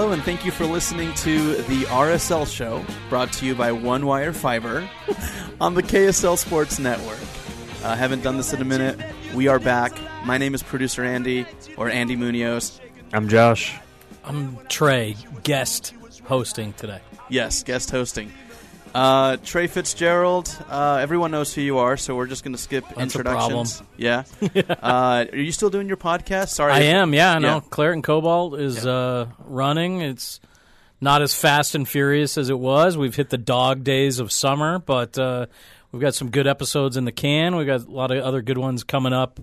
Hello, and thank you for listening to the RSL show brought to you by One Wire Fiber on the KSL Sports Network. I uh, haven't done this in a minute. We are back. My name is producer Andy, or Andy Munoz. I'm Josh. I'm Trey, guest hosting today. Yes, guest hosting. Uh, Trey Fitzgerald. Uh, everyone knows who you are, so we're just going to skip That's introductions. Yeah. uh, are you still doing your podcast? Sorry, I am. Yeah, no. Yeah. Claret and Cobalt is uh, running. It's not as fast and furious as it was. We've hit the dog days of summer, but uh, we've got some good episodes in the can. We've got a lot of other good ones coming up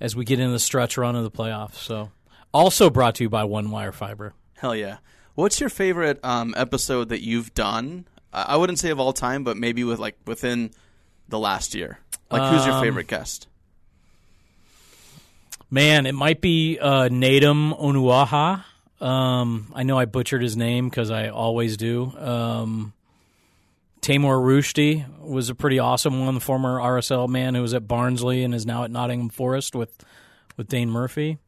as we get into the stretch run of the playoffs. So, also brought to you by One Wire Fiber. Hell yeah. What's your favorite um, episode that you've done? I wouldn't say of all time, but maybe with like within the last year. Like, who's your Um, favorite guest? Man, it might be uh, Nedum Onuoha. Um, I know I butchered his name because I always do. Um, Tamor Rushdie was a pretty awesome one, the former RSL man who was at Barnsley and is now at Nottingham Forest with with Dane Murphy.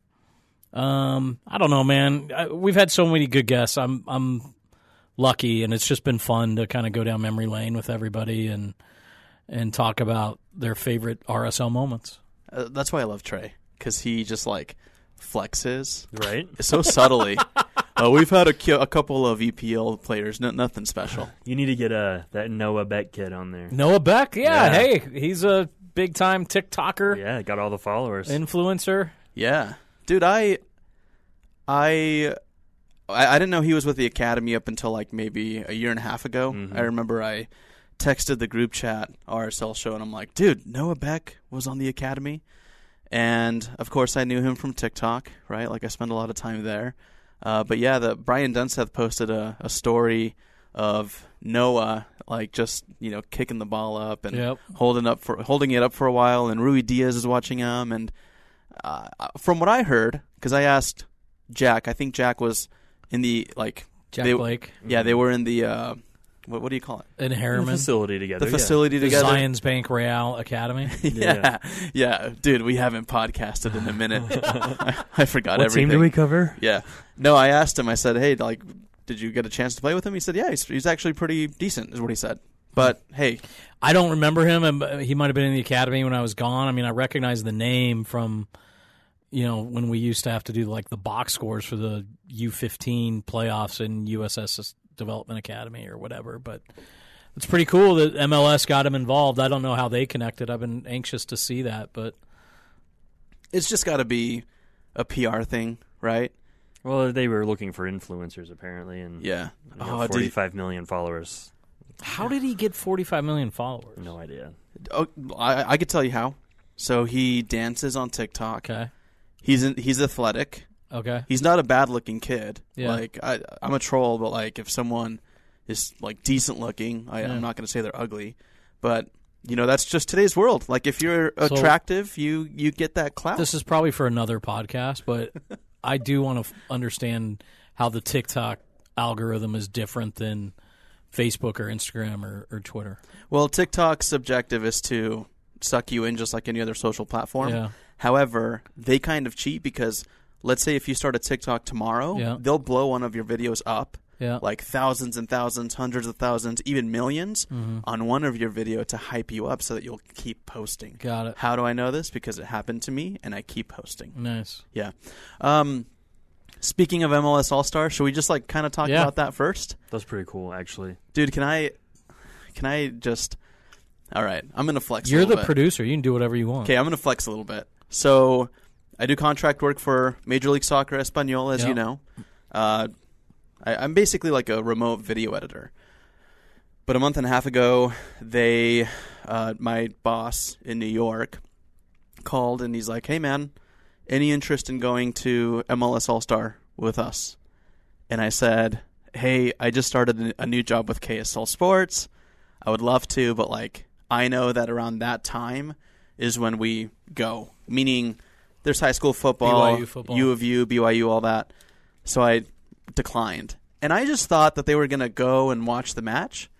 Um, I don't know, man. I, we've had so many good guests. I'm I'm lucky, and it's just been fun to kind of go down memory lane with everybody and and talk about their favorite RSL moments. Uh, that's why I love Trey because he just like flexes Right? so subtly. uh, we've had a, ki- a couple of EPL players, no, nothing special. You need to get uh, that Noah Beck kid on there. Noah Beck, yeah, Yeah. hey, he's a big time TikToker Yeah, got all the followers. influencer. Yeah, dude, I, I, I, I didn't know he was with the academy up until like maybe a year and a half ago. Mhm. I remember I texted the group chat RSL show, and I'm like, dude, Noah Beck was on the academy, and of course I knew him from TikTok, right? Like I spent a lot of time there. Uh, but yeah, the Brian Dunseth posted a, a story of Noah like just you know kicking the ball up and Yep. holding up for holding it up for a while, and Ruidiaz is watching him. And uh, from what I heard, because I asked Jack, I think Jack was in the like Jack they- Blake, yeah they were in the uh, what what do you call it in the facility together. the yeah. facility the together. Zions Bank Real Academy. yeah, yeah, dude, we haven't podcasted in a minute. I, I forgot What everything. team do we cover? Yeah. No, I asked him. I said, "Hey, like, did you get a chance to play with him?" He said, "Yeah, he's, he's actually pretty decent," is what he said. But hey, I don't remember him, and he might have been in the academy when I was gone. I mean, I recognize the name from, you know, when we used to have to do like the box scores for the U15 playoffs in USS Development Academy or whatever. But it's pretty cool that MLS got him involved. I don't know how they connected. I've been anxious to see that, but it's just got to be a PR thing, right? Well, they were looking for influencers apparently, and Yeah. you know, Oh, did- 45 million followers. how did he get 45 million followers? No idea. Oh, I, I could tell you how. So he dances on TikTok. Okay. He's in, he's athletic. Okay. He's not a bad looking kid. Yeah. Like I, I'm a troll, but like if someone is like decent looking, I, Yeah. I'm not going to say they're ugly, but you know that's just today's world. Like if you're So- attractive, you you get that clout. This is probably for another podcast, but I do want to f- understand how the TikTok algorithm is different than Facebook or Instagram or, or Twitter. Well, TikTok's objective is to suck you in just like any other social platform. Yeah. However, they kind of cheat because let's say if you start a TikTok tomorrow, Yeah. they'll blow one of your videos up Yeah. like thousands and thousands, hundreds of thousands, even 1000000s Mm-hmm. on one of your video to hype you up so that you'll keep posting. Got it. How do I know this? Because it happened to me and I keep posting. Nice. Yeah. Um, speaking of MLS All Star, should we just like kind of talk Yeah. about that first? That's pretty cool, actually. Dude, can I can I just All right, I'm going to flex You're little the bit. producer. You can do whatever you want. Okay, I'm going to flex a little bit. So, I do contract work for Major League Soccer Espanol, as Yeah. you know. Uh, I, I'm basically like a remote video editor. But a month and a half ago, they, uh, my boss in New York, called and he's like, "Hey, man, any interest in going to MLS All Star with us?" And I said, "Hey, I just started a- a new job with KSL Sports. I would love to, but like, I know that around that time is when we go. Meaning, there's high school football, BYU football. U of U, BYU, all that. So I declined, and I just thought that they were gonna go and watch the match.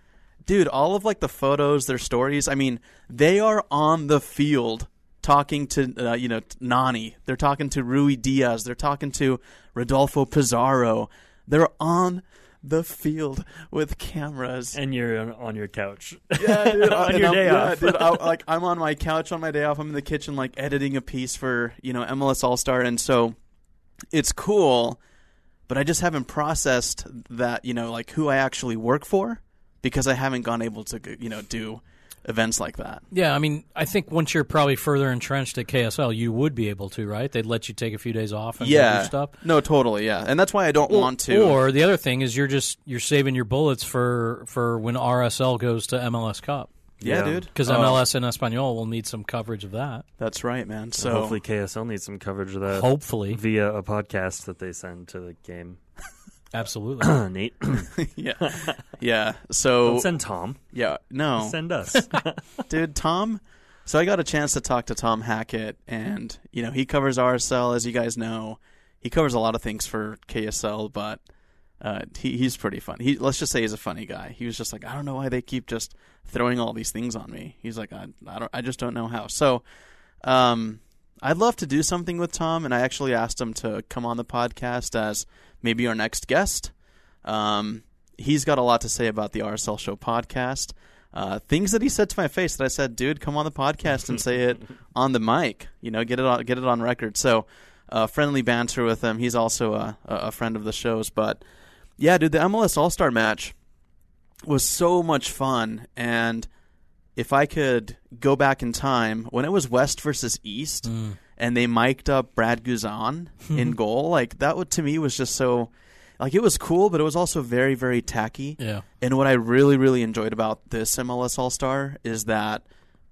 Dude, all of like the photos, their stories. I mean, they are on the field talking to uh, you know Nani. They're talking to Ruidiaz. They're talking to Rodolfo Pizarro. They're on the field with cameras. And you're on, on your couch. Yeah, dude, On and your I'm- day yeah, off. dude, I, like I'm on my couch on my day off. I'm in the kitchen, like editing a piece for you know MLS All Star, and so it's cool. But I just haven't processed that you know like who I actually work for because I haven't gone able to you know do events like that. Yeah, I mean, I think once you're probably further entrenched at KSL, you would be able to, right? They'd let you take a few days off and yeah, your stuff. no, totally, yeah, and that's why I don't want to. Or the other thing is you're just you're saving your bullets for for when RSL goes to MLS Cup yeah, Yeah. dude, because Oh, MLS en Espanol will need some coverage of that. That's right, man. So Hopefully KSL needs some coverage of that Hopefully, via a podcast that they send to the game. absolutely. Nate, yeah, yeah. So don't send Tom. yeah, no, Send us. dude, Tom. So I got a chance to talk to Tom Hackett, and you know he covers RSL, as you guys know. He covers a lot of things for KSL, but uh, he he's pretty fun. He let's just say he's a funny guy. He was just like, I don't know why they keep just throwing all these things on me. He's like, I, I don't, I just don't know how. So, um, I'd love to do something with Tom, and I actually asked him to come on the podcast as maybe our next guest. Um, he's got a lot to say about the RSL Show podcast. Uh, things that he said to my face that I said, dude, come on the podcast and say it on the mic. You know, get it on, get it on record. So, uh, friendly banter with him. He's also a, a a friend of the shows. But yeah, dude, the MLS All Star match was so much fun. And if I could go back in time, when it was West versus East, and they mic'd up Brad Guzan in goal, like that would to me was just so. Like it was cool, but it was also very, very tacky. Yeah. And what I really, really enjoyed about this MLS All Star is that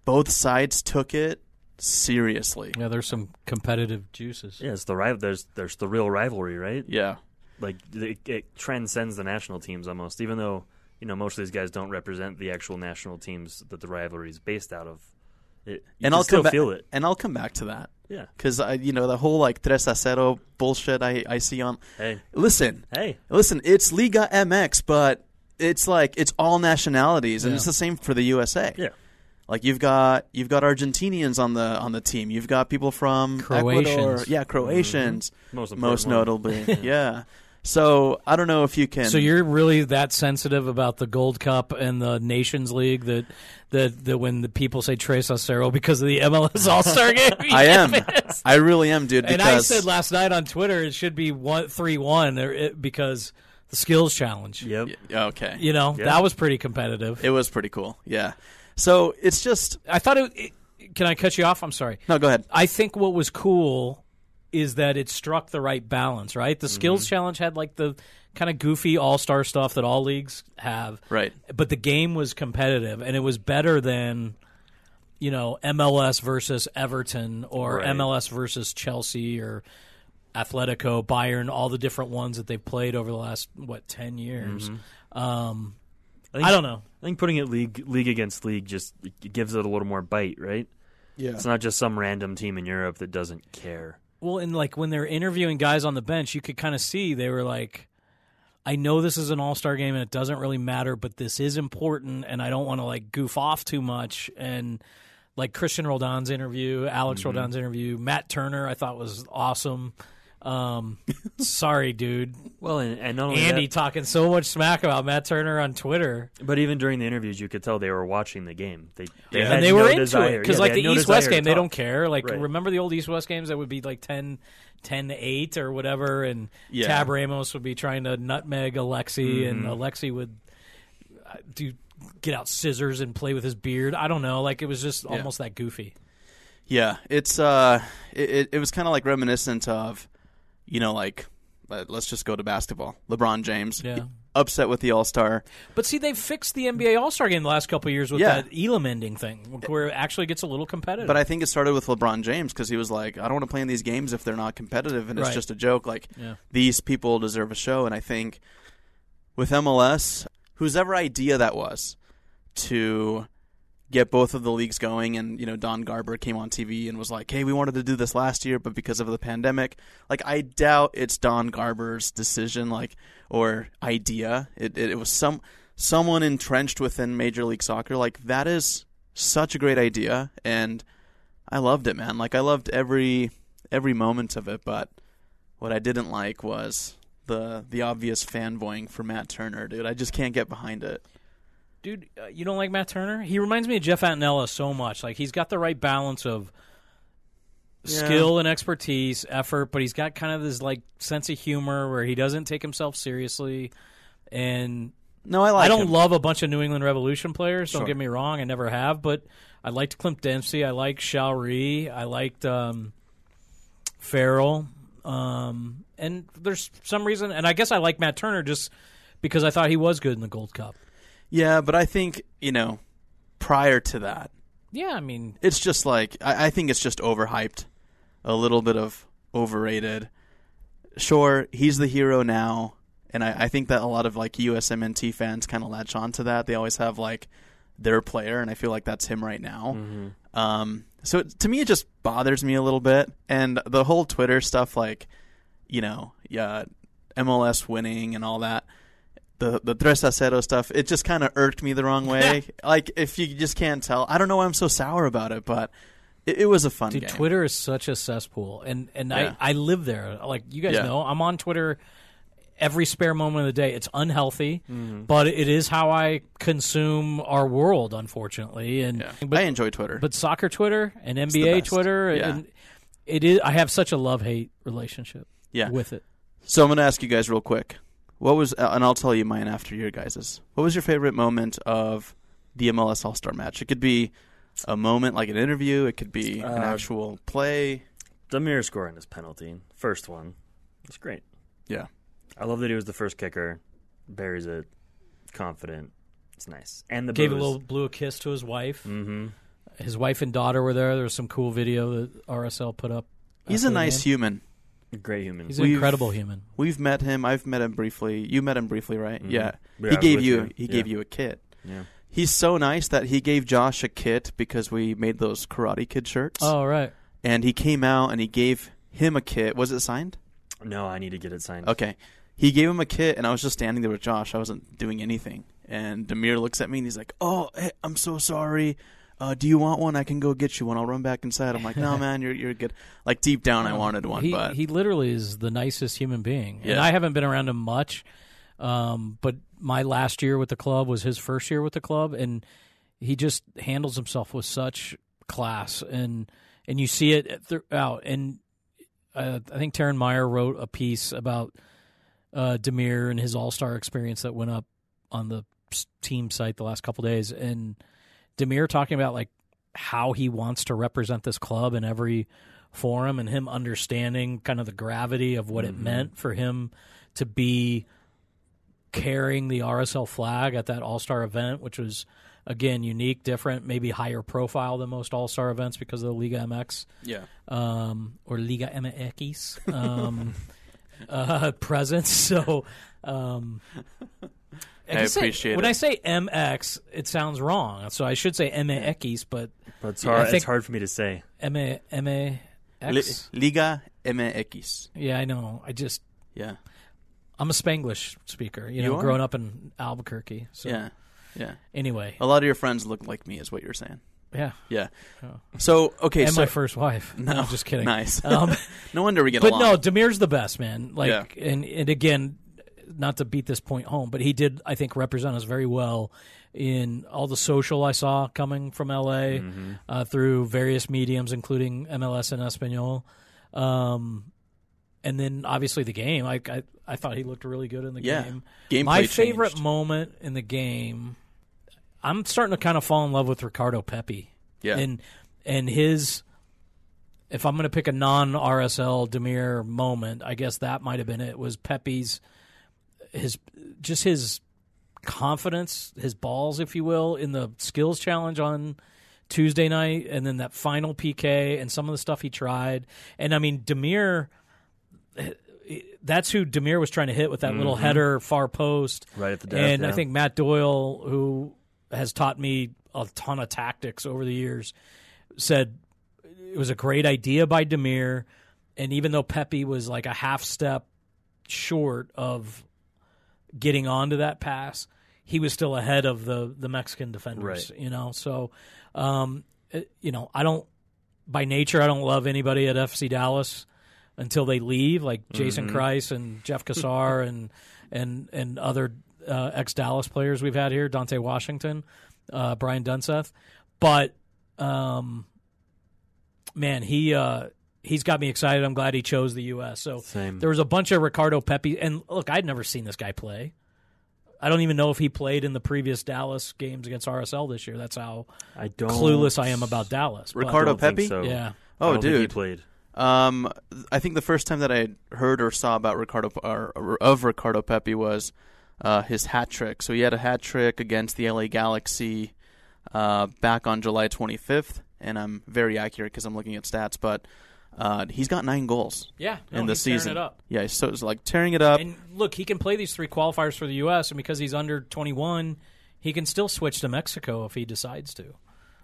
both sides took it seriously. Yeah, there's some competitive juices. yeah, it's the rival. There's there's the real rivalry, right? Yeah. Like it, it transcends the national teams almost. Even though you know most of these guys don't represent the actual national teams that the rivalry is based out of. It, you and can I'll still come back, feel it. And I'll come back to that Yeah. because I, you know, the whole like tres a cero bullshit I, I see on. Hey. Listen, Hey. listen, it's Liga MX, but it's like it's all nationalities, and Yeah. it's the same for the USA. Yeah. Like you've got you've got Argentinians on the on the team. You've got people from Ecuador. Yeah, Croatians. Mm-hmm. Most important Most one. notably, yeah. So I don't know if you can. So you're really that sensitive about the Gold Cup and the Nations League that that, that when the people say tres a cero because of the MLS All Star game, I am. pissed. I really am, dude. And I said last night on Twitter it should be one three one because the skills challenge. Yep. Yeah, okay, You know Yeah. that was pretty competitive. it was pretty cool. Yeah. So it's just I thought it, it. Can I cut you off? I'm sorry. no. Go ahead. I think what was cool is that it struck the right balance. Right, the Mm-hmm. skills challenge had like the kind of goofy all star stuff that all leagues have. Right. but the game was competitive and it was better than you know MLS versus Everton or Right. MLS versus Chelsea or Atletico, Bayern, all the different ones that they've played over the last what ten years. Mm-hmm. Um, think- I don't know. I think putting it league league against league just gives it a little more bite, right? Yeah. It's not just some random team in Europe that doesn't care. Well, and like when they're interviewing guys on the bench, you could kind of see they were like, I know this is an all star game and it doesn't really matter, but this is important and I don't want to like goof off too much. And like Cristian Roldan's interview, Alex mm-hmm. Roldan's interview, Matt Turner, I thought was awesome. Um, sorry, dude. Well, and, and Andy that, talking so much smack about Matt Turner on Twitter. But even during the interviews, you could tell they were watching the game. They, they yeah. and they no were into it because, yeah, like the no East West game, they don't care. Like, right. remember the old East West games that would be like 10, 10 to eight or whatever, and yeah. Tab Ramos would be trying to nutmeg Alexi, mm-hmm. and Alexi would uh, do get out scissors and play with his beard. I don't know. Like it was just yeah. almost that goofy. Yeah, it's uh, it it was kind of like reminiscent of you know, like let's just go to basketball. LeBron James, yeah. upset with the All Star. But see, they've fixed the NBA All Star game the last couple years with yeah. that Elam ending thing, where it actually gets a little competitive. But I think it started with LeBron James because he was like, I don't want to play in these games if they're not competitive and right. it's just a joke. Like yeah. these people deserve a show, and I think with MLS, whose ever idea that was to get both of the leagues going. And you know, Don Garber came on TV and was like, "Hey, we wanted to do this last year, but because of the pandemic, like I doubt it's Don Garber's decision, like or idea. It it, it was some someone entrenched within Major League Soccer. Like that is such a great idea, and I loved it, man. Like I loved every every moment of it. But what I didn't like was the the obvious fanboying for Matt Turner, dude. I just can't get behind it dude, uh, you don't like Matt Turner? He reminds me of Jeff Attinella so much. Like he's got the right balance of yeah. skill and expertise, effort, but he's got kind of this like sense of humor where he doesn't take himself seriously. And no, I like. I don't him. love a bunch of New England Revolution players. Don't get me wrong, I never have, but I liked Clint Dempsey. I liked Shalrie. I liked um, Farrell. Um, and there's some reason, and I guess I like Matt Turner just because I thought he was good in the Gold Cup. Yeah, but I think you know, prior to that, yeah, I mean, it's just like I, I think it's just overhyped, a little bit of overrated. Sure, he's the hero now, and I, I think that a lot of like USMNT fans kind of latch on to that. They always have like their player, and I feel like that's him right now. Mm-hmm. Um, so it, to me, it just bothers me a little bit, and the whole Twitter stuff, like you know, yeah, MLS winning and all that the the tres a cero stuff, it just kind of irked me the wrong way. like if you just can't tell, I don't know why I'm so sour about it, but it, it was a fun Dude, game. Twitter is such a cesspool, and and yeah. I I live there. Like you guys yeah. know, I'm on Twitter every spare moment of the day. It's unhealthy, mm-hmm. but it is how I consume our world, unfortunately. And yeah. but, I enjoy Twitter, but soccer Twitter and NBA Twitter, yeah. and it is. I have such a love hate relationship. Yeah. with it. So I'm going to ask you guys real quick. What was, uh, and I'll tell you mine after your guys's. What was your favorite moment of the MLS All Star match? It could be a moment like an interview. It could be uh, an actual play. Damir scoring his penalty, first one. It's great. Yeah, I love that he was the first kicker. Buries it, confident. It's nice. And the gave booze. a little blew a kiss to his wife. Mm-hmm. His wife and daughter were there. There was some cool video that RSL put up. He's a nice game. human. Great human. He's an we've, incredible human. We've met him. I've met him briefly. You met him briefly, right? Mm-hmm. Yeah. yeah. He gave you, you, he yeah. gave you a kit. Yeah. He's so nice that he gave Josh a kit because we made those Karate Kid shirts. Oh right. And he came out and he gave him a kit. Was it signed? No, I need to get it signed. Okay. He gave him a kit, and I was just standing there with Josh. I wasn't doing anything. And Damir looks at me and he's like, "Oh, hey, I'm so sorry uh, do you want one? I can go get you one. I'll run back inside. I'm like, no, man, you're you're good. Like deep down, I wanted one, he, but he literally is the nicest human being. Yeah. And I haven't been around him much, um, but my last year with the club was his first year with the club, and he just handles himself with such class, and and you see it throughout. And uh, I think Taryn Meyer wrote a piece about uh, Damir and his All Star experience that went up on the team site the last couple days, and Damir talking about like how he wants to represent this club in every forum and him understanding kind of the gravity of what mm-hmm. it meant for him to be carrying the RSL flag at that All Star event, which was again unique, different, maybe higher profile than most All Star events because of the Liga MX, yeah, um, or Liga MX um, uh, presence. So um, I, I appreciate say, it. When I say MX, it sounds wrong. So I should say MX, but but it's hard. it's hard for me to say. M A M A X Liga MX. Yeah, I know. I just Yeah. I'm a Spanglish speaker. You You know, are? growing up in Albuquerque. So Yeah. Yeah. anyway, A lot of your friends look like me, is what you're saying. yeah. Yeah. So okay, and so my first wife. No, I'm just kidding. nice. Um, no wonder we get but along. no, Damir's the best man. Like, Yeah. and and again, not to beat this point home, but he did, I think, represent us very well in all the social I saw coming from LA uh, through various mediums, including MLS en Espanol. Um, and then obviously the game. I, I I thought he looked really good in the Yeah. game. Gameplay My favorite changed. moment in the game. I'm starting to kind of fall in love with Ricardo Pepi. Yeah. And and his if I'm going to pick a non RSL Damir moment, I guess that might have been it. Was Pepi's his just his confidence, his balls, if you will, in the skills challenge on Tuesday night, and then that final PK and some of the stuff he tried. And I mean, Damir. That's who Damir was trying to hit with that little mm-hmm. header far post, Right at the death, And I think Matt Doyle, who has taught me a ton of tactics over the years, said it was a great idea by Damir, and even though Pepi was like a half step short of getting onto that pass, he was still ahead of the the Mexican defenders. Right. You know, so um, it- you know, I don't by nature I don't love anybody at FC Dallas until they leave, like Jason Kreis and Jeff Cassar and and and other uh, ex Dallas players we've had here, Dante Washington, uh, Brian Dunseth, but um, man, he uh, he's got me excited. I'm glad he chose the U.S. So Same. there was a bunch of Ricardo Pepi, and look, I'd never seen this guy play. I don't even know if he played in the previous Dallas games against RSL this year. That's how I don't clueless I am about Dallas. Ricardo don't Pepi? so. Yeah. Oh, I don't he played. Um, I think the first time that I heard or saw about Ricardo or, or of Ricardo Pepi was uh, his hat trick. So he had a hat trick against the LA Galaxy uh, back on July 25th, and I'm very accurate because I'm looking at stats. But uh, he's got nine goals Yeah, no, in the he's tearing season. it up. Yeah, so it's like tearing it up. And look, he can play these three qualifiers for the U.S. and because he's under 21, he can still switch to Mexico if he decides to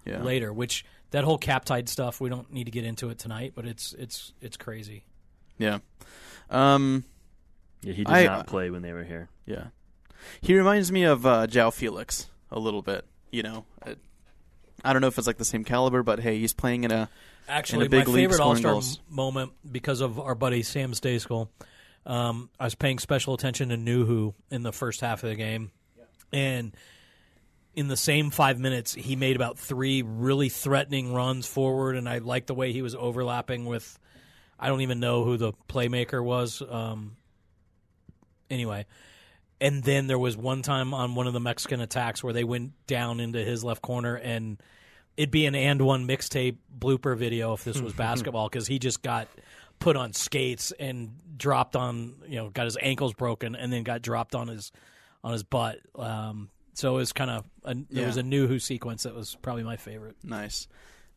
yeah. later. Which that whole cap tied stuff, we don't need to get into it tonight, but it's it's it's crazy. Yeah. Um. Yeah, he did I- not play when they were here. Yeah. He reminds me of uh, João Felix a little bit. You know, Uh, I don't know if it's like the same caliber, but hey, he's playing in a Actually, big my league favorite All Star moment because of our buddy Sam Stejskal. Um, I was paying special attention to Nouhou in the first half of the game, and in the same five minutes, he made about three really threatening runs forward, and I liked the way he was overlapping with. I don't even know who the playmaker was. Um, anyway, and then there was one time on one of the Mexican attacks where they went down into his left corner and it'd be an and one mixtape blooper video if this was basketball because he just got put on skates and dropped on you know got his ankles broken and then got dropped on his on his butt um, so it was kind of a, there Yeah. was a Nouhou sequence that was probably my favorite Nice.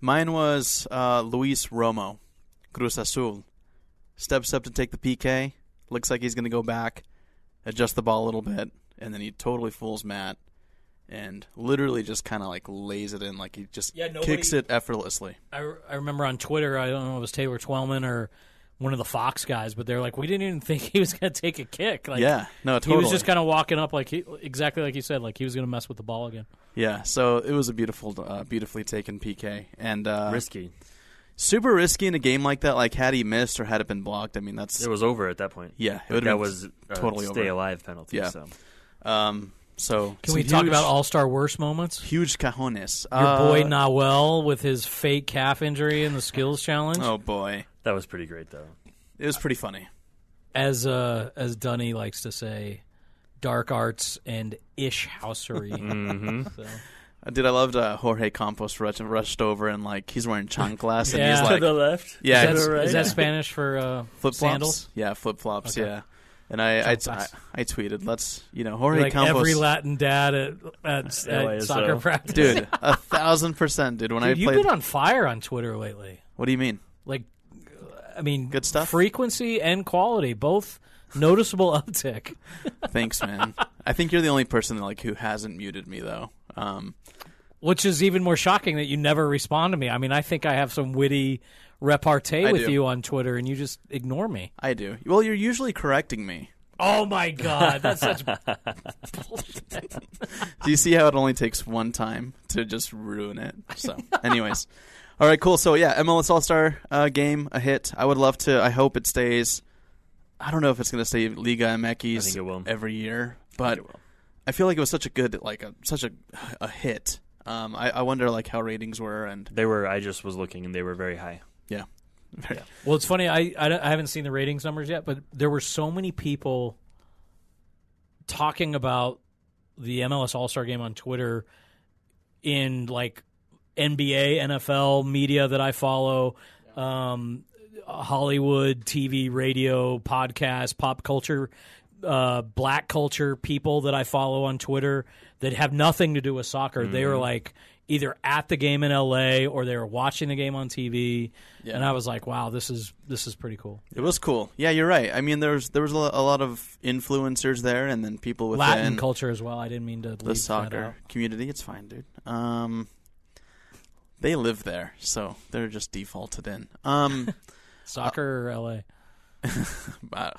Mine was uh, Luis Romo, Cruz Azul. Steps up to take the PK. Looks like he's going to go back, adjust the ball a little bit, and then he totally fools Matt, and literally just kind of like lays it in, like he just Yeah, nobody- kicks it effortlessly. I, I remember on Twitter, I don't know if it was Taylor Twellman or one of the Fox guys, but they're like, we didn't even think he was going to take a kick. Like, yeah, no, he was just kind of walking up like he, exactly like you said, like he was going to mess with the ball again. yeah. So it was a beautiful, uh, beautifully taken PK, and uh, Risky. Super risky in a game like that. Like had he missed or had it been blocked, I mean that's It was over at that point. yeah, it that have was a totally stay over. alive penalty. Yeah. So. Um, so Can some we talk about all star worst moments? huge cajones? Your Uh, boy Nawel with his fake calf injury in the skills challenge, Oh boy, That was pretty great, though. it was pretty funny. as uh, as Dunny likes to say, dark arts and ish housery. Mm-hmm. So, Dude, I loved uh, Jorge Campos rushed, rushed over and like he's wearing chanclas and Yeah. he's To the left. yeah, is, it's- that, is that Spanish for uh, flip flops. Yeah, flip flops. Okay. Yeah, and I I, I I tweeted, let's you know Jorge Like Campos, every Latin dad at, at, at LASO. soccer practice. dude, a thousand percent, dude. When I Dude, you've been on fire on Twitter lately. what do you mean? Like, I mean, Good stuff? Frequency and quality, both noticeable uptick. Thanks, man. I think you're the only person like who hasn't muted me though. Um, Which is even more shocking that you never respond to me. I mean, I think I have some witty repartee I with do. you on Twitter, and you just ignore me. I do. Well, you're usually correcting me. Oh my god, that's such. Do you see how it only takes one time to just ruin it? So, anyways, all right, cool. So yeah, MLS All Star uh, game a hit. I would love to. I hope it stays. I don't know if it's going to stay Liga I MX think it will. every year, but I feel like it was such a good, like a, such a a hit. Um, I, I wonder like how ratings were and They were. I just was looking, and they were very high. yeah, Very- Well, it's funny. I, I don't- I haven't seen the ratings numbers yet, but there were so many people talking about the MLS All Star Game on Twitter in like NBA, NFL media that I follow, um, Hollywood, TV, radio, podcast, pop culture, uh, black culture people that I follow on Twitter that have nothing to do with soccer. They were like either at the game in LA or they were watching the game on TV, and I was like, "Wow, this is this is pretty cool." it was cool. Yeah, you're right. I mean, there was there was a lot of influencers there, and then people with Latin culture as well. I didn't mean to leave the that soccer community. It's fine, dude. Um, they live there, so they're just defaulted in. Um, Soccer or LA.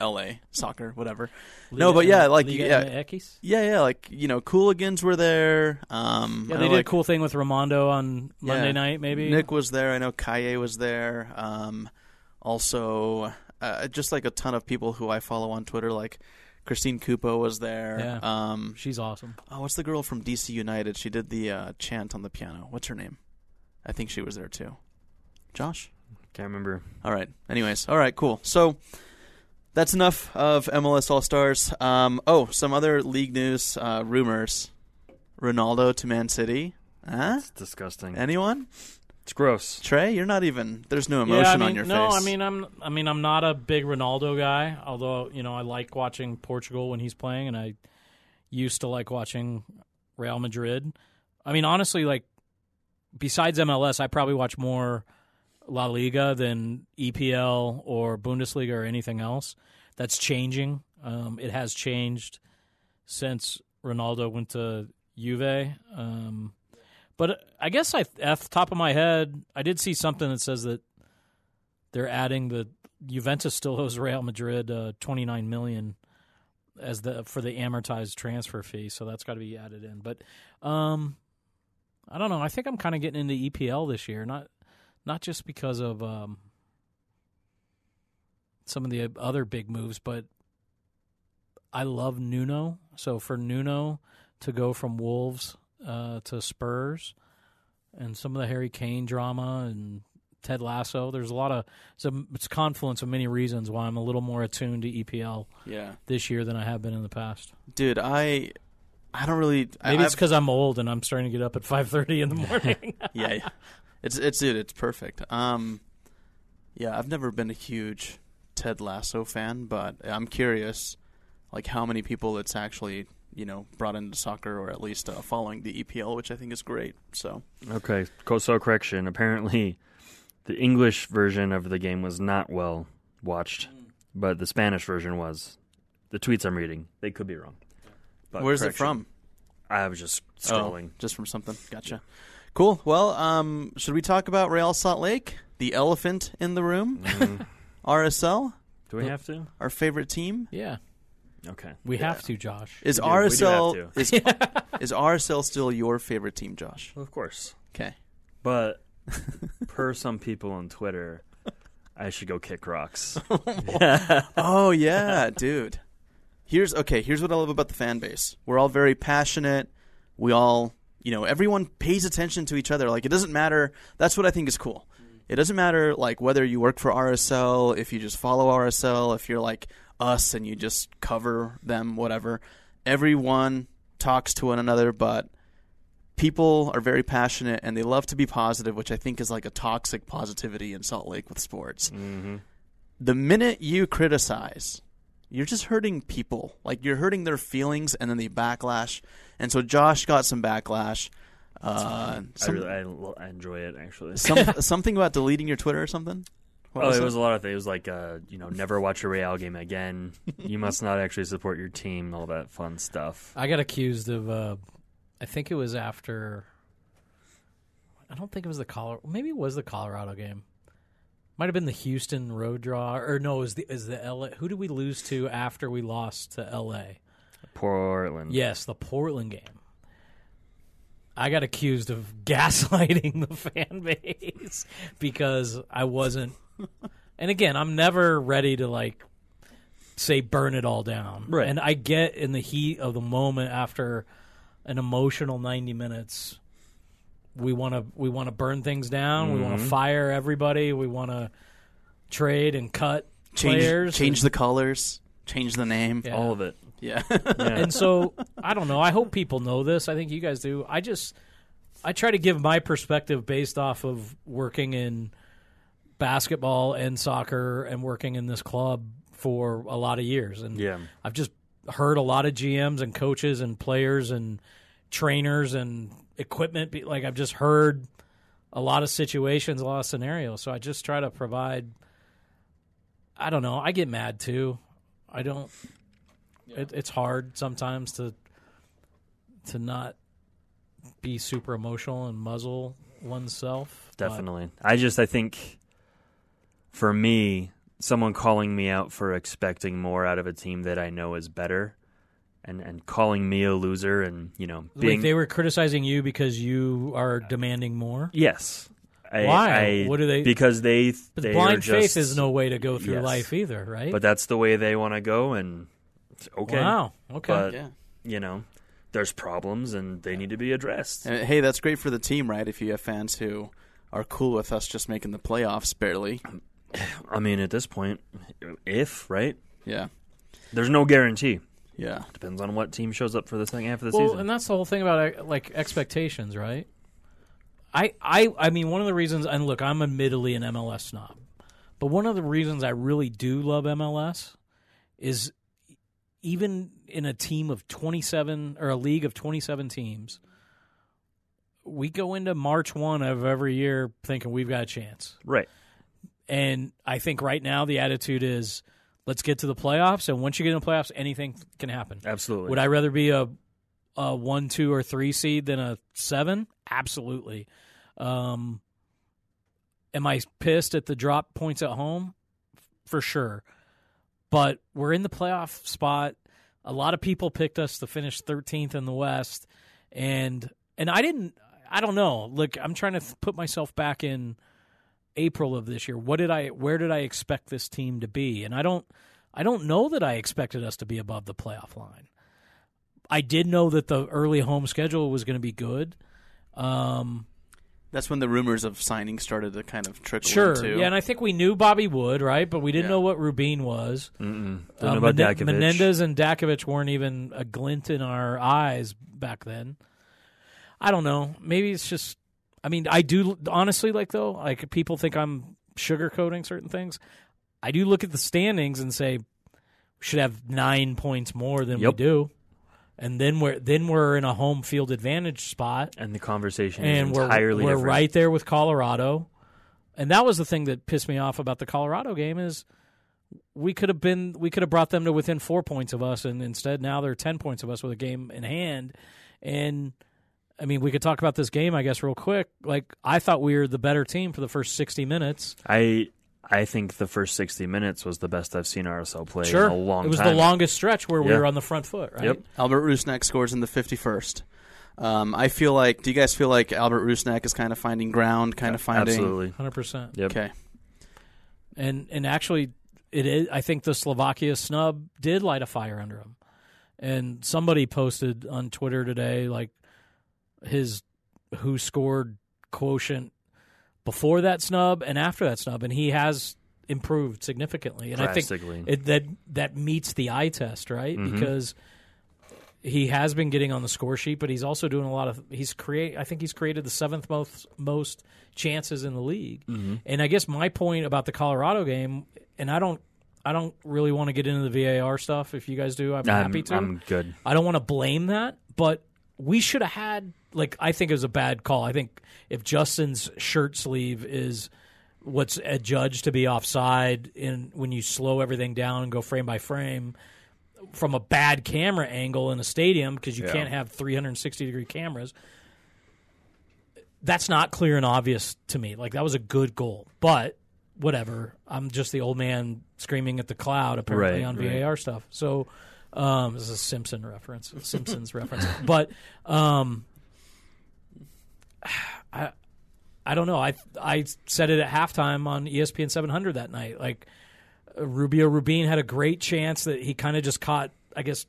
L.A. soccer, whatever. no, but yeah, like Liga yeah, MX? yeah, yeah, like you know, Cooligans were there. Um, Yeah, they know, did like, a cool thing with Ramondo on Monday Yeah. night. Maybe Nick was there. I know Kaye was there. Um, also, uh, just like a ton of people who I follow on Twitter, like Christine Cupo was there. Yeah. Um, she's awesome. oh, what's the girl from DC United? She did the uh, chant on the piano. What's her name? I think she was there too. Josh. Can't remember. All right. Anyways, all right, cool. So that's enough of MLS All Stars. Um, oh, some other league news uh, rumors: Ronaldo to Man City. Huh? It's disgusting. Anyone? It's gross. Trey, you're not even. There's no emotion yeah, I mean, on your no, face. No, I mean, I'm, I mean, I'm not a big Ronaldo guy. Although, you know, I like watching Portugal when he's playing, and I used to like watching Real Madrid. I mean, honestly, like besides MLS, I probably watch more La Liga than EPL or Bundesliga or anything else. That's changing. Um, it has changed since Ronaldo went to Juve. Um, but I guess I, at the top of my head, I did see something that says that they're adding the Juventus still owes Real Madrid uh, 29 million as the for the amortized transfer fee, so that's got to be added in. But um, I don't know. I think I'm kind of getting into EPL this year, not not just because of um, some of the other big moves, but I love Nuno. So for Nuno to go from Wolves uh, to Spurs, and some of the Harry Kane drama and Ted Lasso, there's a lot of it's a, it's confluence of many reasons why I'm a little more attuned to EPL yeah, this year than I have been in the past. dude, I, I don't really. Maybe I, it's because I'm old and I'm starting to get up at 5:30 in the morning. yeah, yeah. It's it's dude, it's perfect. Um, yeah, I've never been a huge Ted Lasso fan, but I'm curious, like how many people it's actually you know brought into soccer or at least uh, following the EPL, which I think is great. So Okay, so correction. Apparently, the English version of the game was not well watched, but the Spanish version was. The tweets I'm reading, they could be wrong. But where's it from? I was just Oh, scrolling. just from something. Gotcha. Cool. Well, um, should we talk about Real Salt Lake, the elephant in the room, Mhm. RSL, Do we have to? our favorite team? yeah, Okay. we have to, Josh. Is We do- we do have RSL to. is is RSL still your favorite team, Josh? Of course. Okay. But per some people on Twitter, I should go kick rocks. Oh yeah, dude. Here's okay. Here's what I love about the fan base. We're all very passionate. We all, you know, everyone pays attention to each other. Like it doesn't matter. That's what I think is cool. It doesn't matter like whether you work for RSL, if you just follow RSL, if you're like us and you just cover them, whatever. Everyone talks to one another, but people are very passionate and they love to be positive, which I think is like a toxic positivity in Salt Lake with sports hmm the minute you criticize, you're just hurting people. Like you're hurting their feelings, and then they backlash. And so Josh got some backlash. Uh, I some, really I, l- I enjoy it actually. some something about deleting your Twitter or something. What oh, was it was a lot of things. It was like, uh, you know, never watch a Real game again. you must not actually support your team. All that fun stuff. I got accused of. Uh, I think it was after. I don't think it was the Colorado. Maybe it was the Colorado game. Might have been the Houston road draw, or no? Is the is the LA? Who did we lose to after we lost to LA? Portland. Yes, the Portland game. I got accused of gaslighting the fan base because I wasn't. And again, I'm never ready to like say burn it all down. Right. And I get in the heat of the moment after an emotional 90 minutes we want to we want to burn things down, we want to mm-hmm. fire everybody, we want to trade and cut Change, players change and- the colors, change the name. Yeah. All of it. Yeah. and so I don't know. I hope people know this. I think you guys do. I just I try to give my perspective based off of working in basketball and soccer and working in this club for a lot of years. And Yeah. I've just heard a lot of GMs and coaches and players and trainers and equipment. Be, like I've just heard a lot of situations, a lot of scenarios. So I just try to provide. I don't know. I get mad too. I don't. It, it's hard sometimes to to not be super emotional and muzzle oneself. but- Definitely. I just I think for me, someone calling me out for expecting more out of a team that I know is better and and calling me a loser and, you know, being like they were criticizing you because you are demanding more. Yes. I, Why? I- What do they- Because they But they blind are just, faith is no way to go through Yes. life either, right? But that's the way they want to go and it's okay. Wow. Okay. But yeah. you know, there's problems and they need to be addressed. And, hey, that's great for the team, right? If you have fans who are cool with us just making the playoffs barely. I mean, at this point, if right, Yeah. there's no guarantee. Yeah. Depends on what team shows up for the second half of the well, season. and that's the whole thing about uh, like expectations, right? I, I, I mean, one of the reasons, and look, I'm admittedly an MLS snob, but one of the reasons I really do love MLS is even in a team of 27 or a league of 27 teams, we go into March 1 of every year thinking we've got a chance. right. And I think right now the attitude is let's get to the playoffs. And once you get in the playoffs, anything can happen. Absolutely. Would I rather be a, a one, two, or three seed than a seven? Absolutely. Um, am I pissed at the drop points at home? For sure. But we're in the playoff spot. A lot of people picked us to finish 13th in the West, and and I didn't. I don't know. Look, I'm trying to put myself back in April of this year. What did I? Where did I expect this team to be? And I don't. I don't know that I expected us to be above the playoff line. I did know that the early home schedule was going to be good. Um, That's when the rumors of signing started to kind of trickle sure, into. yeah, and I think we knew Bobby Wood, right? But we didn't Yeah. know what Rubin was. Don't Uh, know about Mene- Menendez and Dakovic weren't even a glint in our eyes back then. I don't know. Maybe it's just. I mean, I do honestly like though. Like people think I'm sugarcoating certain things. I do look at the standings and say we should have nine points more than Yep. we do, and then we're then we're in a home field advantage spot and the conversation and is we're entirely we're different. right there with Colorado. And that was the thing that pissed me off about the Colorado game is we could have been we could have brought them to within four points of us, and instead now they're ten points of us with a game in hand. And I mean, we could talk about this game, I guess, real quick. Like I thought we were the better team for the first sixty minutes. I I think the first 60 minutes was the best I've seen RSL play sure, in a long time. it was time. the longest stretch where we were on the front foot. Right? Yep. Albert Rusnak scores in the 51st. Um, I feel like. Do you guys feel like Albert Rusnak is kind of finding ground, kind of finding? Absolutely. hundred percent. Yep. Okay. and and actually it is i think the slovakia snub did light a fire under him and somebody posted on twitter today like his who scored quotient before that snub and after that snub and he has improved significantly and i think it, that that meets the eye test right Mhm. because he has been getting on the score sheet but he's also doing a lot of he's create i think he's created the seventh most most chances in the league Mm-hmm. and I guess my point about the Colorado game, and I don't, I don't really want to get into the VAR stuff. If you guys do, I'm, I'm, happy to. I'm good. I don't want to blame that, but we should have had. Like, I think it was a bad call. I think if Justin's shirt sleeve is what's adjudged to be offside, in when you slow everything down and go frame by frame from a bad camera angle in a stadium because you Yeah. can't have 360 degree cameras that's not clear and obvious to me. Like that was a good goal, but whatever. I'm just the old man screaming at the cloud apparently Right, on right. VAR stuff. So um, this is a Simpson reference, Simpsons reference. But um, I I don't know. I I said it at halftime on ESPN 700 that night. Like Rubio Rubin had a great chance that he kind of just caught. I guess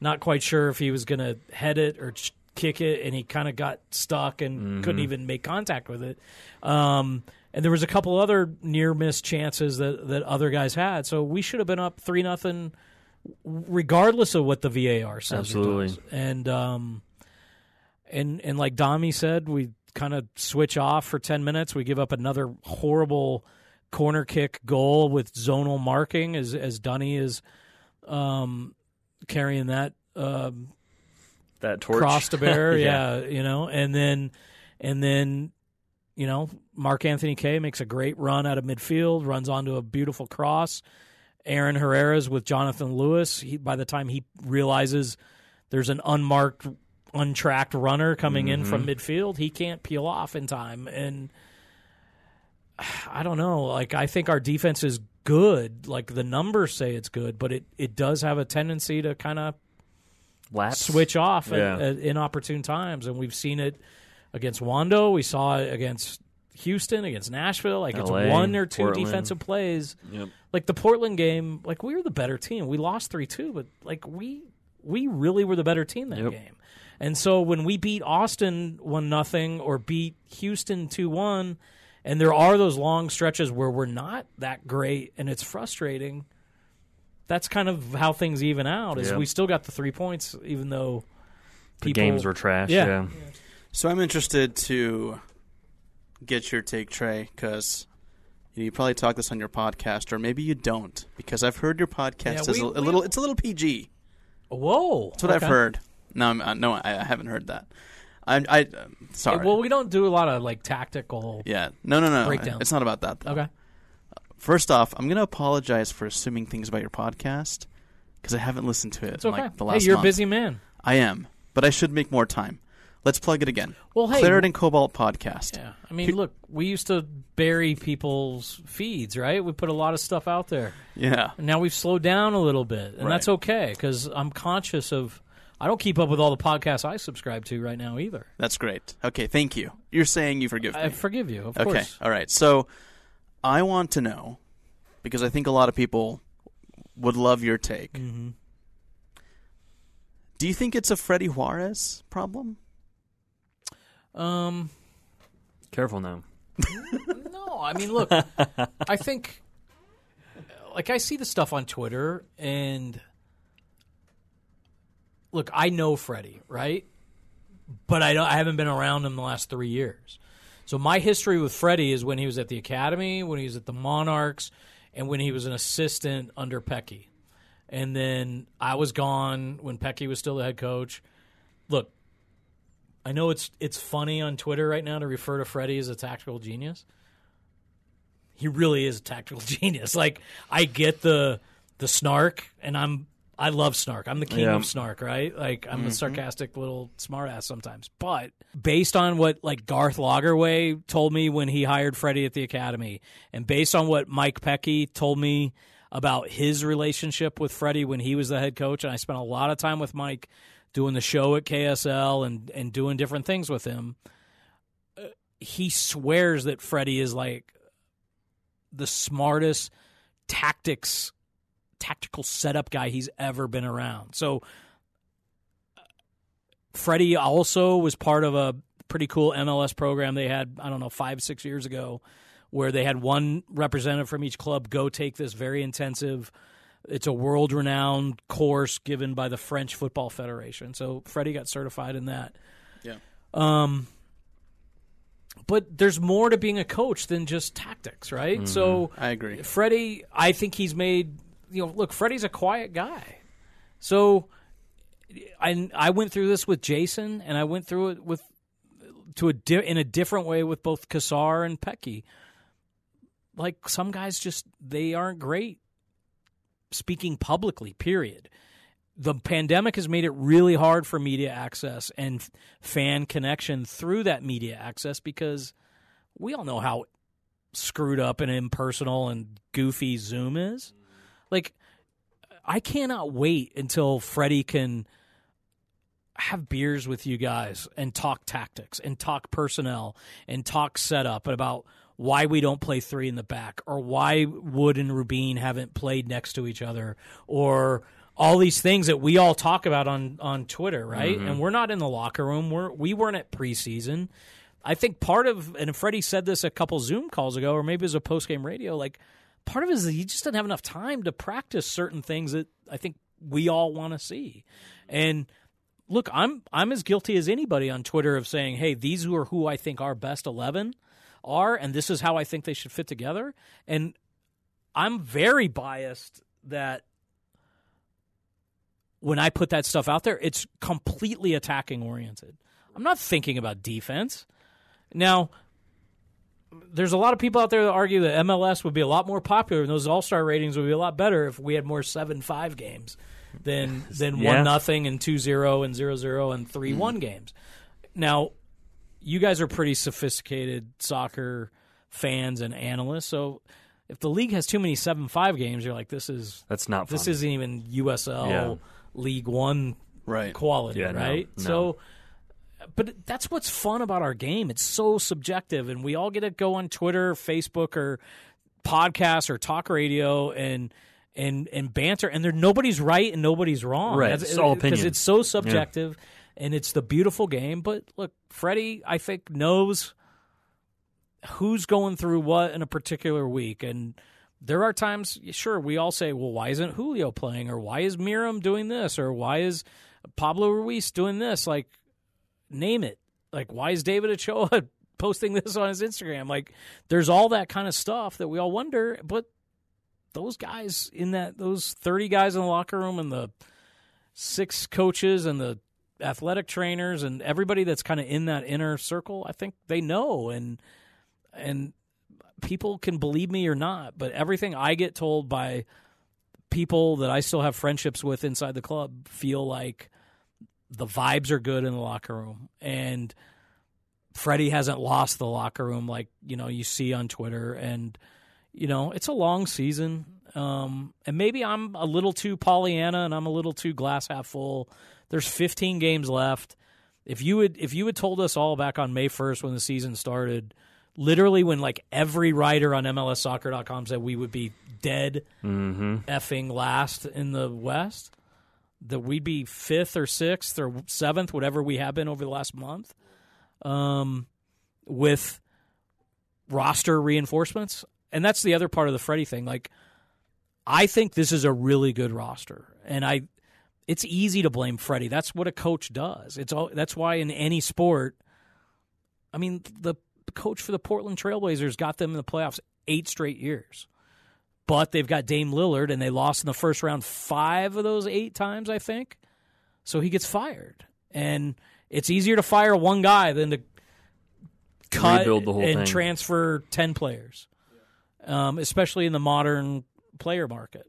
not quite sure if he was going to head it or ch- kick it, and he kind of got stuck and couldn't even make contact with it. Um, and there was a couple other near miss chances that that other guys had. So we should have been up three nothing, regardless of what the VAR says. Absolutely. And um, and and like Dami said, we kind of switch off for ten minutes. We give up another horrible corner kick goal with zonal marking as as Dunny is um, carrying that um, That torch cross to bear. yeah. you know, and then and then you know Mark-Anthony Kaye makes a great run out of midfield, runs onto a beautiful cross. Aaron Herrera's with Jonathan Lewis. He, by the time he realizes there's an unmarked, untracked runner coming in from midfield, he can't peel off in time. And I don't know. Like I think our defense is good. Like the numbers say it's good, but it, it does have a tendency to kind of switch off at, Yeah. at inopportune times, and we've seen it against Wando. We saw it against Houston, against Nashville. Like it's one or two Portland. defensive plays. Yep. Like the Portland game, like we were the better team. We lost three two, but like we we really were the better team that Yep. game. And so when we beat Austin one nothing or beat Houston two one, and there are those long stretches where we're not that great and it's frustrating. That's kind of how things even out. Is Yeah. we still got the three points, even though The games were trash. Yeah. Yeah. So I'm interested to get your take, Trey, because you probably talk this on your podcast, or maybe you don't, because I've heard your podcast Yeah, is a, a little. It's a little PG. Whoa, That's what I've heard. No, I'm, uh, no, I, I haven't heard that. I'm, I, uh, sorry. Well, we don't do a lot of like tactical. yeah, no, no, no. Breakdowns. It's not about that. Though. Okay. First off, I'm going to apologize for assuming things about your podcast because I haven't listened to it It's in okay. like the last hey, you're month. a busy man. I am, but I should make more time. Let's plug it again. Well, hey- Claret and Cobalt podcast. Yeah. I mean, look, we used to bury people's feeds, right? We put a lot of stuff out there. Yeah. And now we've slowed down a little bit, and Right. that's okay because I'm conscious of. I don't keep up with all the podcasts I subscribe to right now either. That's great. Okay, thank you. You're saying you forgive me. I forgive you, of okay, course. all right. So I want to know because I think a lot of people would love your take. Mm-hmm. Do you think it's a Freddy Juarez problem? Um, Careful now. no, I mean, look, I think, like, I see the stuff on Twitter, and look, I know Freddy, right? But I, I haven't been around him the last three years. So my history with Freddy is when he was at the academy, when he was at the Monarchs, and when he was an assistant under Petke. And then I was gone when Petke was still the head coach. Look, I know it's it's funny on Twitter right now to refer to Freddy as a tactical genius. He really is a tactical genius. Like I get the the snark, and I'm I love snark. I'm the king Yeah. of snark, right? Like I'm a sarcastic little smartass sometimes. But based on what like Garth Lagerwey told me when he hired Freddy at the academy, and based on what Mike Petke told me about his relationship with Freddy when he was the head coach, and I spent a lot of time with Mike doing the show at KSL and and doing different things with him. uh, He swears that Freddy is like the smartest tactics tactical setup guy he's ever been around. So uh, Freddy also was part of a pretty cool MLS program they had, I don't know, five, six years ago, where they had one representative from each club go take this very intensive, it's a world renowned course given by the French Football Federation. So Freddy got certified in that. Yeah. Um, but there's more to being a coach than just tactics, right? So I agree. Freddy, I think he's made. You know, look, Freddy's a quiet guy, so I I went through this with Jason, and I went through it with to a di- in a different way with both Cassar and Petke. Like some guys, just they aren't great speaking publicly. Period. The pandemic has made it really hard for media access and f- fan connection through that media access because we all know how screwed up and impersonal and goofy Zoom is. Like, I cannot wait until Freddy can have beers with you guys and talk tactics and talk personnel and talk setup and about why we don't play three in the back or why Wood and Rubin haven't played next to each other or all these things that we all talk about on on Twitter, right? Mm-hmm. And we're not in the locker room. We're we weren't at preseason. I think part of and Freddy said this a couple Zoom calls ago, or maybe it was a post game radio. Like part of it is he just doesn't have enough time to practice certain things that I think we all want to see. And look, I'm I'm as guilty as anybody on Twitter of saying, "Hey, these are who I think our best eleven are, and this is how I think they should fit together." And I'm very biased that when I put that stuff out there, it's completely attacking oriented. I'm not thinking about defense. Now, there's a lot of people out there that argue that MLS would be a lot more popular and those All Star ratings would be a lot better if we had more seven five games than than Yeah. one nothing and two zero and zero zero and three one mm. games. Now, you guys are pretty sophisticated soccer fans and analysts, so if the league has too many seven five games, you're like, this is That's not this fun. isn't even USL Yeah. League One Right. quality, Yeah, no, right? no. So, but that's what's fun about our game. It's so subjective, and we all get to go on Twitter, Facebook, or podcast or talk radio and and and banter, and there nobody's right and nobody's wrong. Right. That's- It's all because opinion. it's so subjective, and it's the beautiful game. But look, Freddy, I think knows who's going through what in a particular week, and there are times, sure, we all say, well, why isn't Julio playing, or why is Meram doing this, or why is Pablo Ruiz doing this? Like, name it. Like, why is David Ochoa posting this on his Instagram? Like, there's all that kind of stuff that we all wonder, but those guys in that, those 30 guys in the locker room and the six coaches and the athletic trainers and everybody that's kind of in that inner circle, I think they know. And, and people can believe me or not, but everything I get told by people that I still have friendships with inside the club feel like the vibes are good in the locker room and Freddy hasn't lost the locker room like you know you see on Twitter and you know it's a long season um, and maybe I'm a little too Pollyanna and I'm a little too glass half full. There's 15 games left. If you would if you had told us all back on May 1st when the season started, literally when like every writer on MLSsoccer.com said we would be dead effing last in the West, that we'd be fifth or sixth or seventh, whatever we have been over the last month, um, with roster reinforcements. And that's the other part of the Freddy thing. Like, I think this is a really good roster, and I, it's easy to blame Freddy. That's what a coach does. It's all. That's why in any sport, I mean, the coach for the Portland Trailblazers got them in the playoffs eight straight years but they've got Dame Lillard, and they lost in the first round five of those eight times, I think. So he gets fired, and it's easier to fire one guy than to cut Rebuild the whole and thing. transfer ten players, um, especially in the modern player market.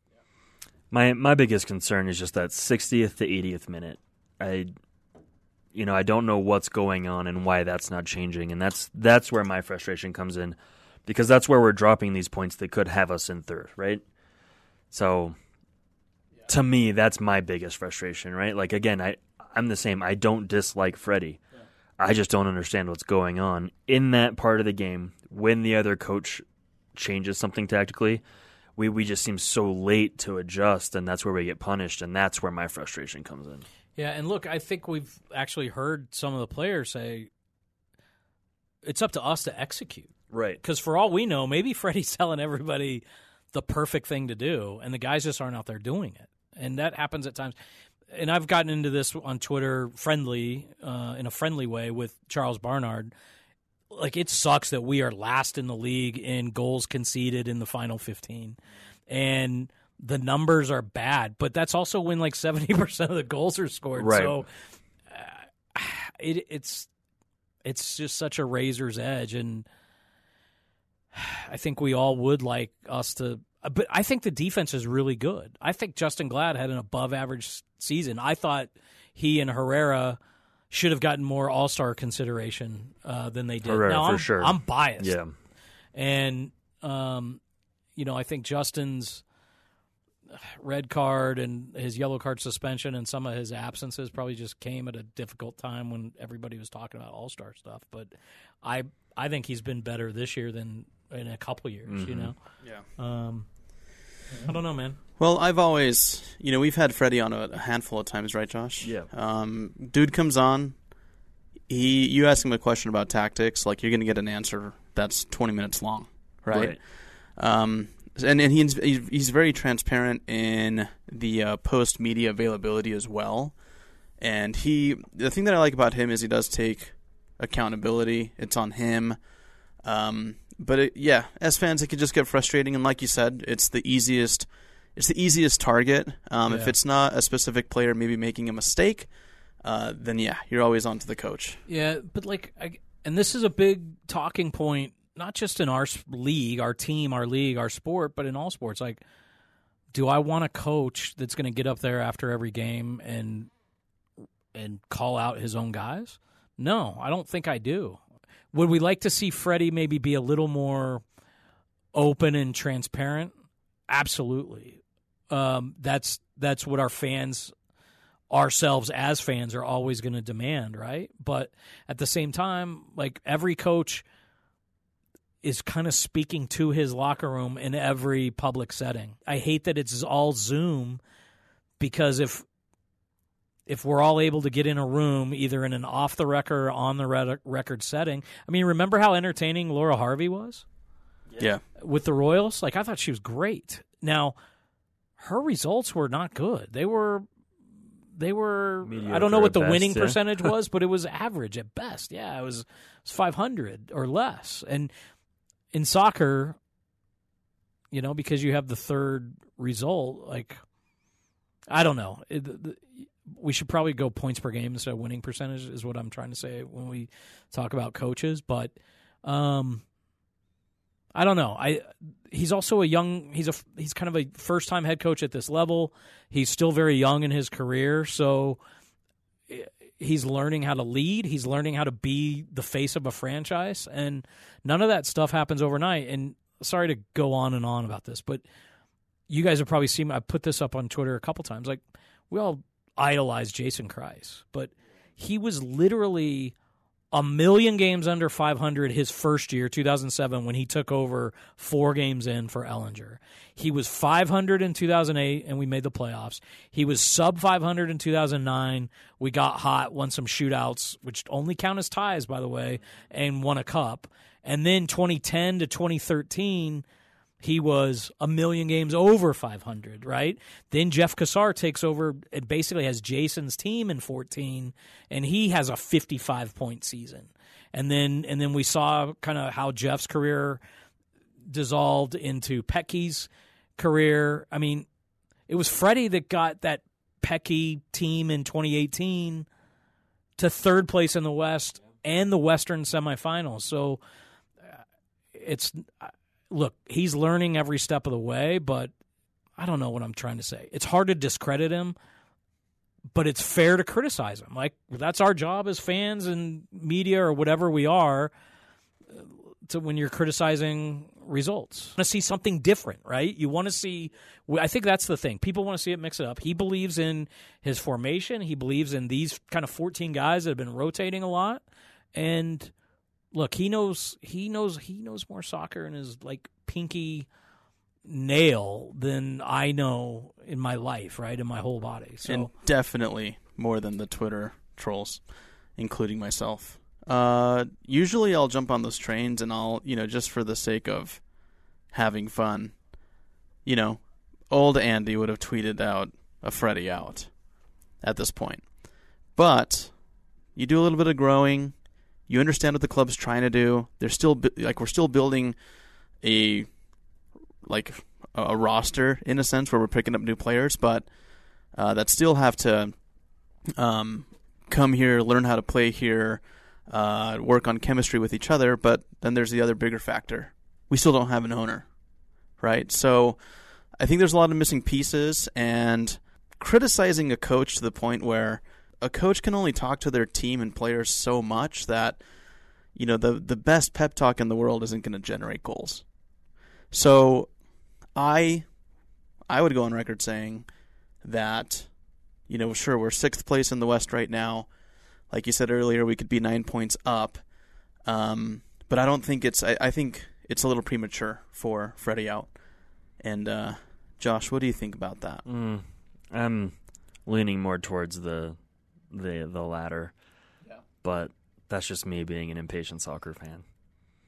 My my biggest concern is just that 60th to 80th minute. I you know, I don't know what's going on and why that's not changing and that's that's where my frustration comes in because that's where we're dropping these points that could have us in third, right? So to me, that's my biggest frustration, right? Like again, I I'm the same. I don't dislike Freddy. I just don't understand what's going on in that part of the game when the other coach changes something tactically. We we just seem so late to adjust, and that's where we get punished, and that's where my frustration comes in. Yeah, and look, I think we've actually heard some of the players say it's up to us to execute. Right. Because for all we know, maybe Freddy's telling everybody the perfect thing to do, and the guys just aren't out there doing it. And that happens at times. And I've gotten into this on Twitter, friendly, uh, in a friendly way with Charles Barnard. Like it sucks that we are last in the league in goals conceded in the final fifteen, and the numbers are bad. But that's also when like seventy percent of the goals are scored. Right. So uh, it, it's it's just such a razor's edge, and I think we all would like us to. But I think the defense is really good. I think Justen Glad had an above average season. I thought he and Herrera should have gotten more All Star consideration uh, than they did. Herrera, now, for I'm, sure. I'm biased, Yeah. and Um, you know, I think Justin's red card and his yellow card suspension and some of his absences probably just came at a difficult time when everybody was talking about All Star stuff. But I I think he's been better this year than in a couple years. Mm-hmm. You know, Yeah. um, I don't know, man. Well, I've always, you know, we've had Freddy on a, a handful of times, right, Josh? Yeah. Um, dude comes on. He, you ask him a question about tactics, like you're going to get an answer that's 20 minutes long, right? Right. Um, and and he's he's very transparent in the uh, post media availability as well. And he, the thing that I like about him is he does take accountability. It's on him. Um, but it, yeah, as fans, it can just get frustrating. And like you said, it's the easiest. It's the easiest target. Um, If it's not a specific player maybe making a mistake, uh, then yeah, you're always on to the coach. Yeah, but like, I, and this is a big talking point, not just in our league, our team, our league, our sport, but in all sports. Like, do I want a coach that's going to get up there after every game and and call out his own guys? No, I don't think I do. Would we like to see Freddy maybe be a little more open and transparent? Absolutely. Um, that's that's what our fans ourselves as fans are always going to demand, right? But at the same time, like every coach is kind of speaking to his locker room in every public setting. I hate that it's all Zoom because if if we're all able to get in a room either in an off the record or on the record setting. I mean, remember how entertaining Laura Harvey was? Yeah. with the Royals. Like I thought she was great. Now, her results were not good. They were they were I don't know what the best, winning yeah. percentage was, but it was average at best. Yeah, it was, it was 500 or less. And in soccer, you know, because you have the third result, like I don't know. It, the- we should probably go points per game instead of winning percentage is what I'm trying to say when we talk about coaches, but um I don't know. I he's also a young he's a he's kind of a first time head coach at this level. He's still very young in his career, so eh, he's learning how to lead. He's learning how to be the face of a franchise, and none of that stuff happens overnight. And sorry to go on and on about this, but you guys have probably seen. I put this up on Twitter a couple times. Like we all idolize Jason Kreis, but he was literally a million games under 500 his first year, 2007, when he took over four games in for Ellinger. He was 500 in 2008, and we made the playoffs. He was sub 500 in 2009. We got hot, won some shootouts, which only count as ties, by the way, and won a cup. And then 2010 to 2013, he was a million games over 500, right? Then Jeff Cassar takes over and basically has Jason's team in 14, and he has a 55 point season. And then and then we saw kind of how Jeff's career dissolved into Petke's career. I mean, it was Freddy that got that Petke team in 2018 to third place in the West and the Western semifinals. So uh, it's look, he's learning every step of the way, but I don't know what I'm trying to say. It's hard to discredit him, but it's fair to criticize him. Like that's our job as fans and media or whatever we are uh, to when you're criticizing results. Want to see something different, right? You want to see I think that's the thing. People want to see it mix it up. He believes in his formation. He believes in these kind of 14 guys that have been rotating a lot and look, he knows he knows he knows more soccer in his like pinky nail than I know in my life, right? In my whole body. So and definitely more than the Twitter trolls, including myself. Uh, usually, I'll jump on those trains, and I'll, you know, just for the sake of having fun, you know, old Andy would have tweeted out a Freddy out at this point. But you do a little bit of growing, you understand what the club's trying to do. They're still like we're still building a like a, roster in a sense where we're picking up new players, but uh, that still have to um, come here, learn how to play here, uh, work on chemistry with each other. But then there's the other bigger factor: we still don't have an owner, right? So I think there's a lot of missing pieces, and criticizing a coach to the point where a coach can only talk to their team and players so much that you know the the best pep talk in the world isn't going to generate goals. So, I, I would go on record saying that, you know, sure we're sixth place in the West right now. Like you said earlier, we could be nine points up. Um, but I don't think it's. I, I think it's a little premature for Freddy out. And uh, Josh, what do you think about that? Mm, I'm leaning more towards the the the latter. Yeah. But that's just me being an impatient soccer fan.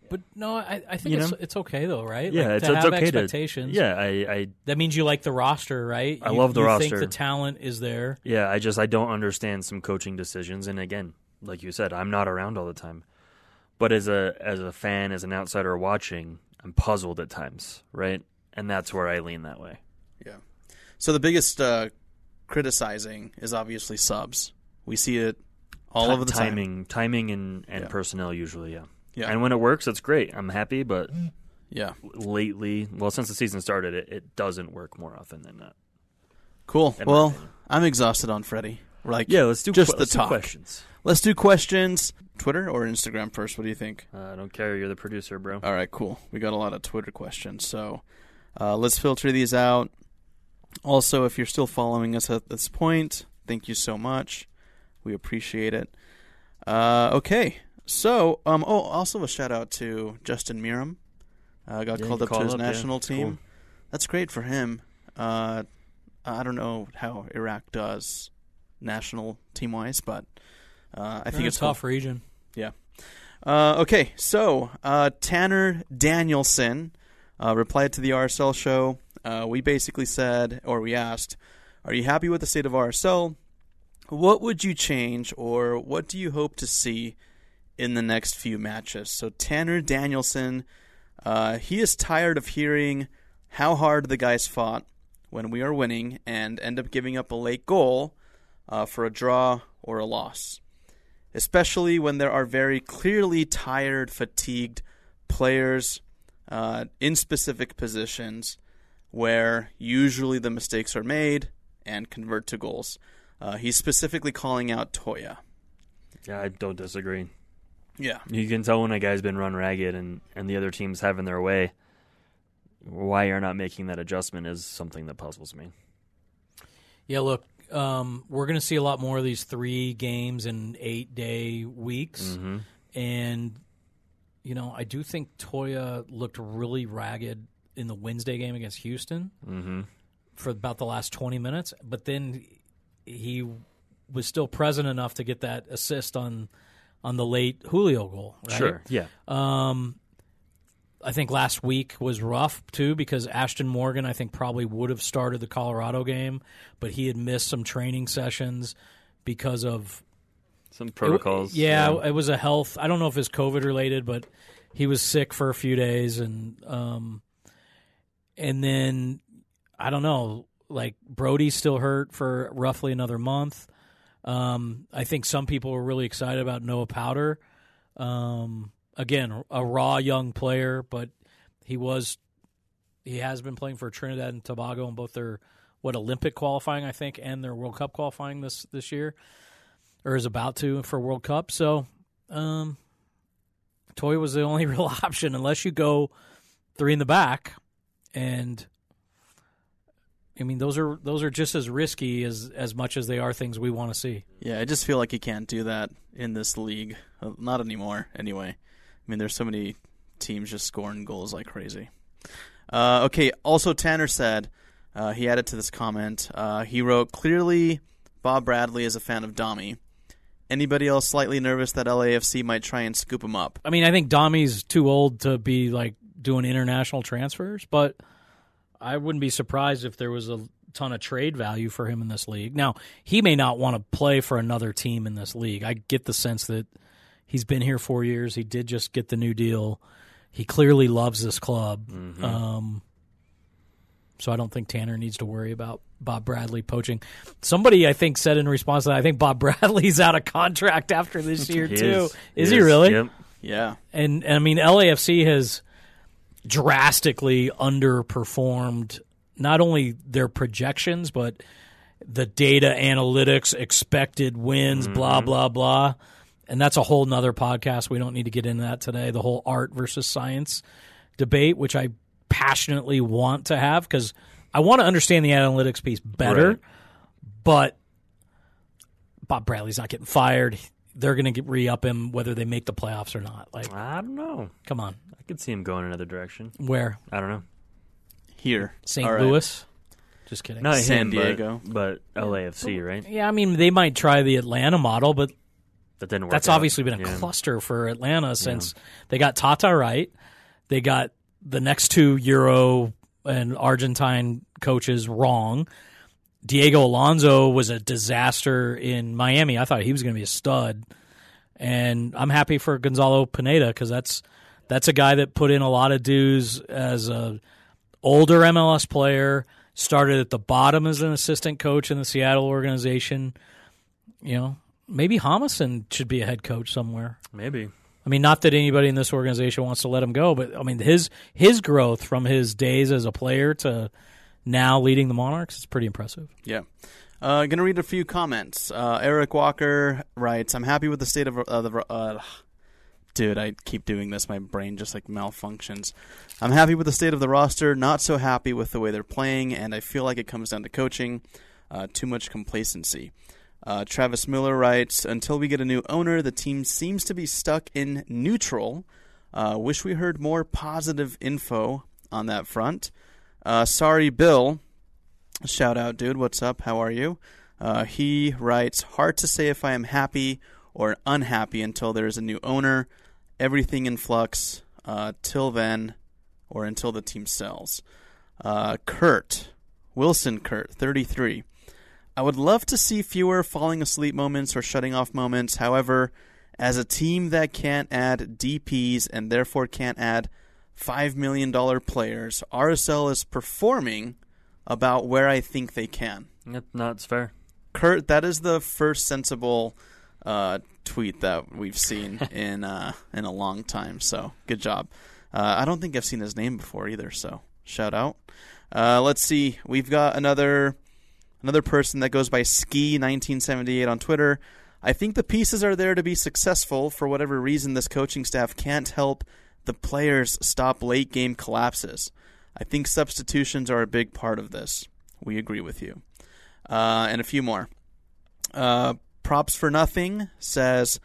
But no, I, I think You it's know? it's okay though, right? Yeah, like, it's, to it's have okay expectations. to. Yeah, I, I that means you like the roster, right? I You- love the you roster. Think the talent is there. yeah I just I don't understand some coaching decisions. And again, like you said, I'm not around all the time. But as a as a fan, as an outsider watching, I'm puzzled at times, right? And that's where I lean that way. Yeah. So the biggest uh, criticizing is obviously subs. We see it all Ti- over the time. timing, timing, and and Yeah. personnel usually, yeah. Yeah. And when it works, it's great. I'm happy, but Yeah. lately, well, since the season started, it, it doesn't work more often than not. Cool. in Well. I'm exhausted on Freddy. We're like, Yeah, let's do just que- the talk. questions. Let's do questions. Twitter or Instagram first? What do you think? Uh, I don't care. You're the producer, bro. All right, cool. We got a lot of Twitter questions, so uh, let's filter these out. Also, if you're still following us at this point, thank you so much. We appreciate it. Uh, okay, so um, oh, also a shout out to Justin Meram. Uh, got Yeah, called up to his up, national It's team. cool. That's great for him. Uh, I don't know how Iraq does national team wise, but uh, I think it's a cool. tough region. Yeah. Uh, okay, so uh, Tanner Danielson uh, replied to the RSL show. Uh, we basically said, or we asked, Are you happy with the state of RSL? What would you change, or what do you hope to see in the next few matches? So, Tanner Danielson, uh, he is tired of hearing how hard the guys fought when we are winning and end up giving up a late goal uh, for a draw or a loss especially when there are very clearly tired, fatigued players uh, in specific positions where usually the mistakes are made and convert to goals. Uh, he's specifically calling out Toia. Yeah, I don't disagree. Yeah. You can tell when a guy's been run ragged and, and the other team's having their way. Why you're not making that adjustment is something that puzzles me. Yeah, look, um, we're going to see a lot more of these three games in eight day weeks. Mm-hmm. And, you know, I do think Toia looked really ragged in the Wednesday game against Houston Mm-hmm. for about the last 20 minutes. But then he was still present enough to get that assist on on the late Julio goal. Right? Sure. Yeah. Um, I think last week was rough too because Ashton Morgan I think probably would have started the Colorado game, but he had missed some training sessions because of Some it- protocols. yeah, it was a health. I don't know if it's COVID related, but he was sick for a few days, and um, and then I don't know. Like Brody's still hurt for roughly another month. Um, I think some people were really excited about Noah Powder. Um, again, a raw young player, but he was he has been playing for Trinidad and Tobago in both their what Olympic qualifying, I think, and their World Cup qualifying this this year, or is about to for World Cup. So, um, Toy was the only real option unless you go three in the back, and I mean those are those are just as risky as as much as they are things we want to see. Yeah, I just feel like you can't do that in this league. Uh, not anymore, anyway. I mean, there's so many teams just scoring goals like crazy. Uh, okay, also, Tanner said, uh, he added to this comment, uh, he wrote, clearly Bob Bradley is a fan of Domi. Anybody else slightly nervous that LAFC might try and scoop him up? I mean, I think Domi's too old to be like doing international transfers, but I wouldn't be surprised if there was a ton of trade value for him in this league. Now, he may not want to play for another team in this league. I get the sense that he's been here 4 years. He did just get the new deal. He clearly loves this club. Um so I don't think Tanner needs to worry about Bob Bradley poaching. Somebody I think said in response to that, I think Bob Bradley's out of contract after this year He too. is. he really? Yep. Yeah. and, and I mean LAFC has drastically underperformed not only their projections but the data analytics, expected wins, blah mm-hmm. blah blah, and that's a whole nother podcast. We don't need to get into that today. The whole art versus science debate, which I passionately want to have because I want to understand the analytics piece better. Right. But Bob Bradley's not getting fired. They're going to re up him whether they make the playoffs or not. Like, I don't know. come on, could see him going another direction. where I don't know. Here, St. All right. Louis? Just kidding. Not San him, Diego. but, but LAFC, right? yeah, I mean they might try the Atlanta model, but That didn't work. that's out. obviously been a Yeah. cluster for Atlanta since they got Tata right. They got the next two Euro and Argentine coaches wrong. Diego Alonso was a disaster in Miami. I thought he was going to be a stud, and I'm happy for Gonzalo Pineda because that's that's a guy that put in a lot of dues as a older MLS player. Started at the bottom as an assistant coach in the Seattle organization. You know, maybe Jámison should be a head coach somewhere. Maybe. I mean, not that anybody in this organization wants to let him go, but I mean, his his growth from his days as a player to now leading the Monarchs is pretty impressive. Yeah. Uh, going to read a few comments. Uh, Eric Walker writes, I'm happy with the state of uh, the. Dude, I keep doing this. My brain just like malfunctions. I'm happy with the state of the roster, not so happy with the way they're playing, and I feel like it comes down to coaching. Uh, too much complacency. Uh, Travis Miller writes, Until we get a new owner, the team seems to be stuck in neutral. Uh, wish we heard more positive info on that front. Uh, sorry, Bill. Shout out, dude. What's up? How are you? Uh, he writes, Hard to say if I am happy or unhappy until there is a new owner. Everything in flux. Uh, till then, or until the team sells. Uh, Kurt. Wilson Kurt, 33. I would love to see fewer falling asleep moments or shutting off moments. However, as a team that can't add DPs and therefore can't add $5 million players, RSL is performing about where I think they can. That, no, it's fair. Kurt, that is the first sensible uh, tweet that we've seen in uh, in a long time. So good job. Uh, I don't think I've seen his name before either. So shout out. Uh, let's see. We've got another another person that goes by Ski1978 on Twitter. I think the pieces are there to be successful. For whatever reason, this coaching staff can't help the players stop late game collapses. I think substitutions are a big part of this. We agree with you. Uh, and a few more. Uh, Props for Nothing says,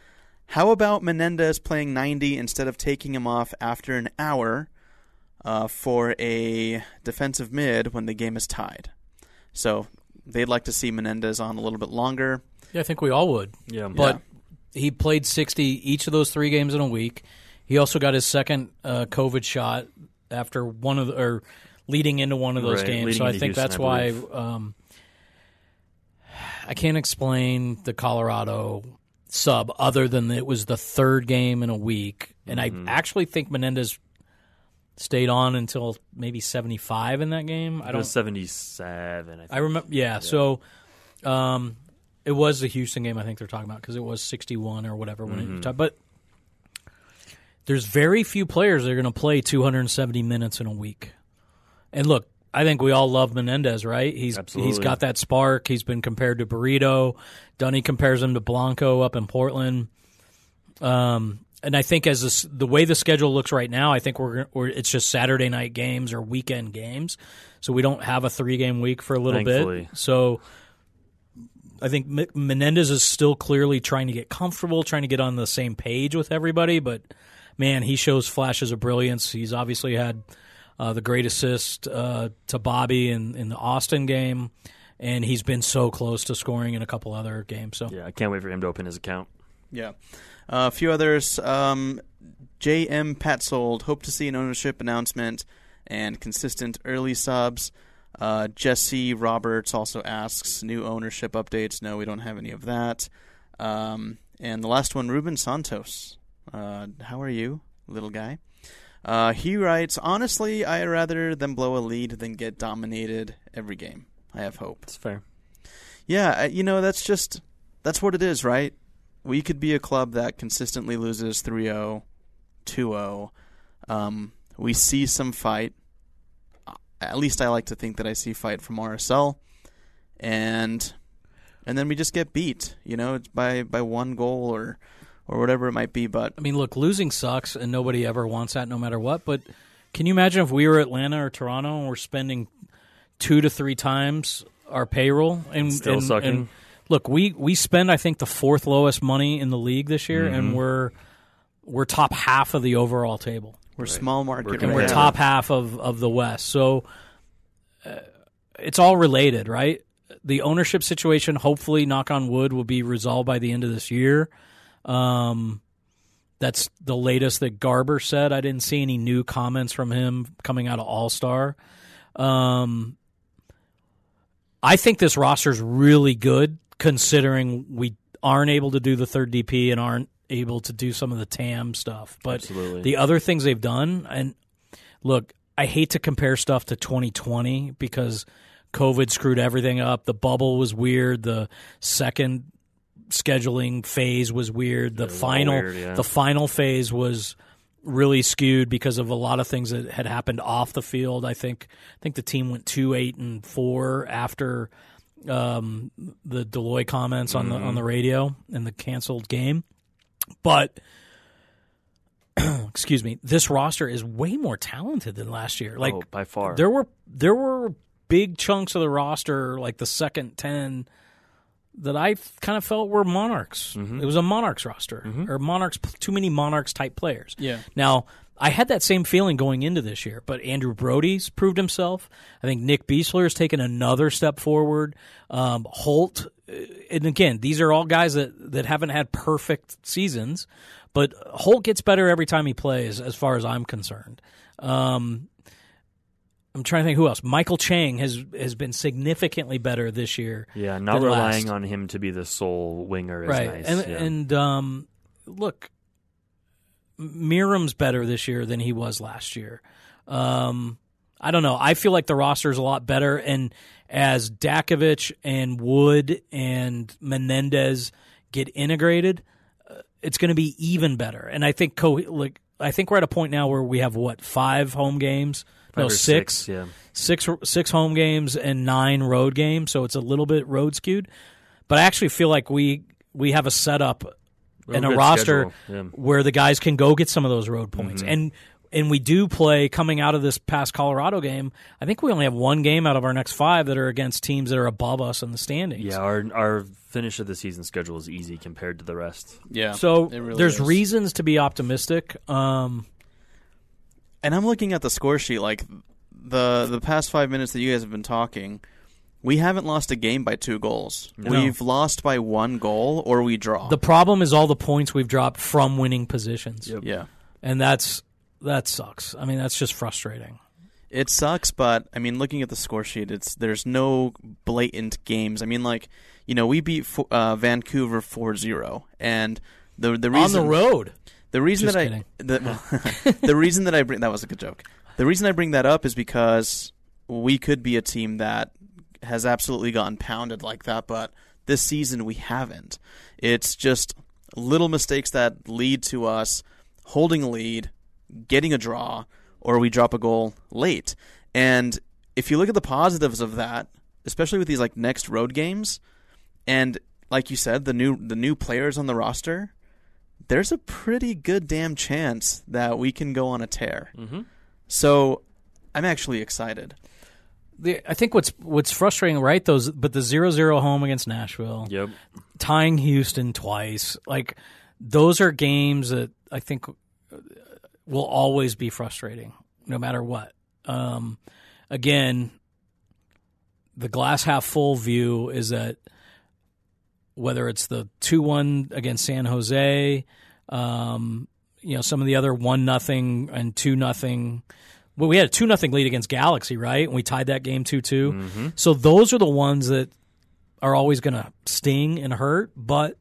How about Menendez playing 90 instead of taking him off after an hour uh, for a defensive mid when the game is tied? So they'd like to see Menendez on a little bit longer. Yeah, I think we all would. Yeah. But he played 60 each of those three games in a week. He also got his second uh, COVID shot after one of the, or leading into one of those Right, games. So I think Houston, that's I why um, I can't explain the Colorado sub other than it was the third game in a week, and Mm-hmm. I actually think Menendez stayed on until maybe 75 in that game. I don't was 77, I think. I remember. Yeah, So, um, it was the Houston game. I think they're talking about because it was sixty-one or whatever when Mm-hmm. it. But there's very few players that are going to play 270 minutes in a week. And look, I think we all love Menendez, right? He's he's Absolutely. got that spark. He's been compared to Burrito. Dunny compares him to Blanco up in Portland. Um, and I think as this, the way the schedule looks right now, I think we're, we're it's just Saturday night games or weekend games, so we don't have a three game week for a little Thankfully. bit. So I think Menendez is still clearly trying to get comfortable, trying to get on the same page with everybody. But man, he shows flashes of brilliance. He's obviously had uh, the great assist uh, to Bobby in, in the Austin game, and he's been so close to scoring in a couple other games. So Yeah, I can't wait for him to open his account. Yeah. Uh, a few others. Um, J.M. Patsold. Hope to see an ownership announcement and consistent early subs. Uh, Jesse Roberts also asks new ownership updates. No, we don't have any of that. Um, and the last one, Ruben Santos. Uh, how are you, little guy? Uh, he writes, honestly, I'd rather them blow a lead than get dominated every game. I have hope. It's fair. Yeah, you know, that's just that's what it is, right? We could be a club that consistently loses 3-0, 2-0. Um, we see some fight. At least I like to think that I see fight from RSL, and and then we just get beat. You know, it's by by one goal or or whatever it might be. But I mean, look, losing sucks, and nobody ever wants that, no matter what. But Can you imagine if we were Atlanta or Toronto and we're spending two to three times our payroll and Still and, sucking. and look, we we spend I think the fourth lowest money in the league this year, Mm-hmm. and we're we're top half of the overall table, We're small market. We're and we're top half of of the West. So uh, it's all related, right? The ownership situation, hopefully, knock on wood, will be resolved by the end of this year. Um, that's the latest that Garber said. I didn't see any new comments from him coming out of All Star. Um, I think this roster is really good considering we aren't able to do the third DP and aren't able to do some of the TAM stuff. But Absolutely. the other things they've done, and look, I hate to compare stuff to 2020 because COVID screwed everything up. The bubble was weird. The second scheduling phase was weird. The final weird, yeah. the final phase was really skewed because of a lot of things that had happened off the field. I think I think the team went two eight and four after um, the Dell Loy comments on the Mm-hmm. on the radio and the canceled game. But excuse me, this roster is way more talented than last year. Like oh, by far. there were there were big chunks of the roster, like the second ten, that I kind of felt were Monarchs. Mm-hmm. It was a Monarchs roster or Monarchs too many Monarchs type players. Yeah. Now I had that same feeling going into this year, but Andrew Brody's proved himself. I think Nick Besler has taken another step forward. Um, Holt, uh, and again, these are all guys that that haven't had perfect seasons, but Holt gets better every time he plays, as far as I'm concerned. Um, I'm trying to think who else. Maikel Chang has has been significantly better this year. yeah, not relying last. on him to be the sole winger is right. nice. and yeah. and um, look, Meram's better this year than he was last year. Um, I don't know. I feel like the roster is a lot better, and as Datkovic and Wood and Menendez get integrated, uh, it's going to be even better. And I think co- like I think we're at a point now where we have what five home games, no or six, yeah. six six home games and nine road games, so it's a little bit road skewed. But I actually feel like we we have a setup and a good roster yeah. Mm-hmm. where the guys can go get some of those road points. And and we do play coming out of this past Colorado game. I think we only have one game out of our next five that are against teams that are above us in the standings. Yeah, our our finish of the season schedule is easy compared to the rest. Yeah. So really there's is. reasons to be optimistic. Um, And I'm looking at the score sheet. Like the the past five minutes that you guys have been talking, we haven't lost a game by two goals. We've lost by one goal or we draw. the problem is all the points we've dropped from winning positions, yeah. and that's that sucks. I mean, that's just frustrating. It sucks, but I mean, looking at the score sheet, it's there's no blatant games. I mean, like you know, we beat uh, Vancouver 4-0, and the the reason On the road, the reason Just that kidding. I the, the reason that I bring that was a good joke. The reason I bring that up is because we could be a team that has absolutely gotten pounded like that, but this season we haven't. It's just little mistakes that lead to us holding a lead, getting a draw, or we drop a goal late. And if you look at the positives of that, especially with these like next road games, and like you said, the new the new players on the roster, there's a pretty good damn chance that we can go on a tear. Mm-hmm. So I'm actually excited. the, I think what's what's frustrating, right? Those, but the 0-0 home against Nashville, Yep. tying Houston twice, like those are games that I think will always be frustrating, no matter what. Um, again, the glass half full view is that whether it's the two one against San Jose, um, you know, some of the other one nothing and two nothing. Well, we had a two nothing lead against Galaxy, right? And we tied that game two-two. So those are the ones that are always going to sting and hurt. But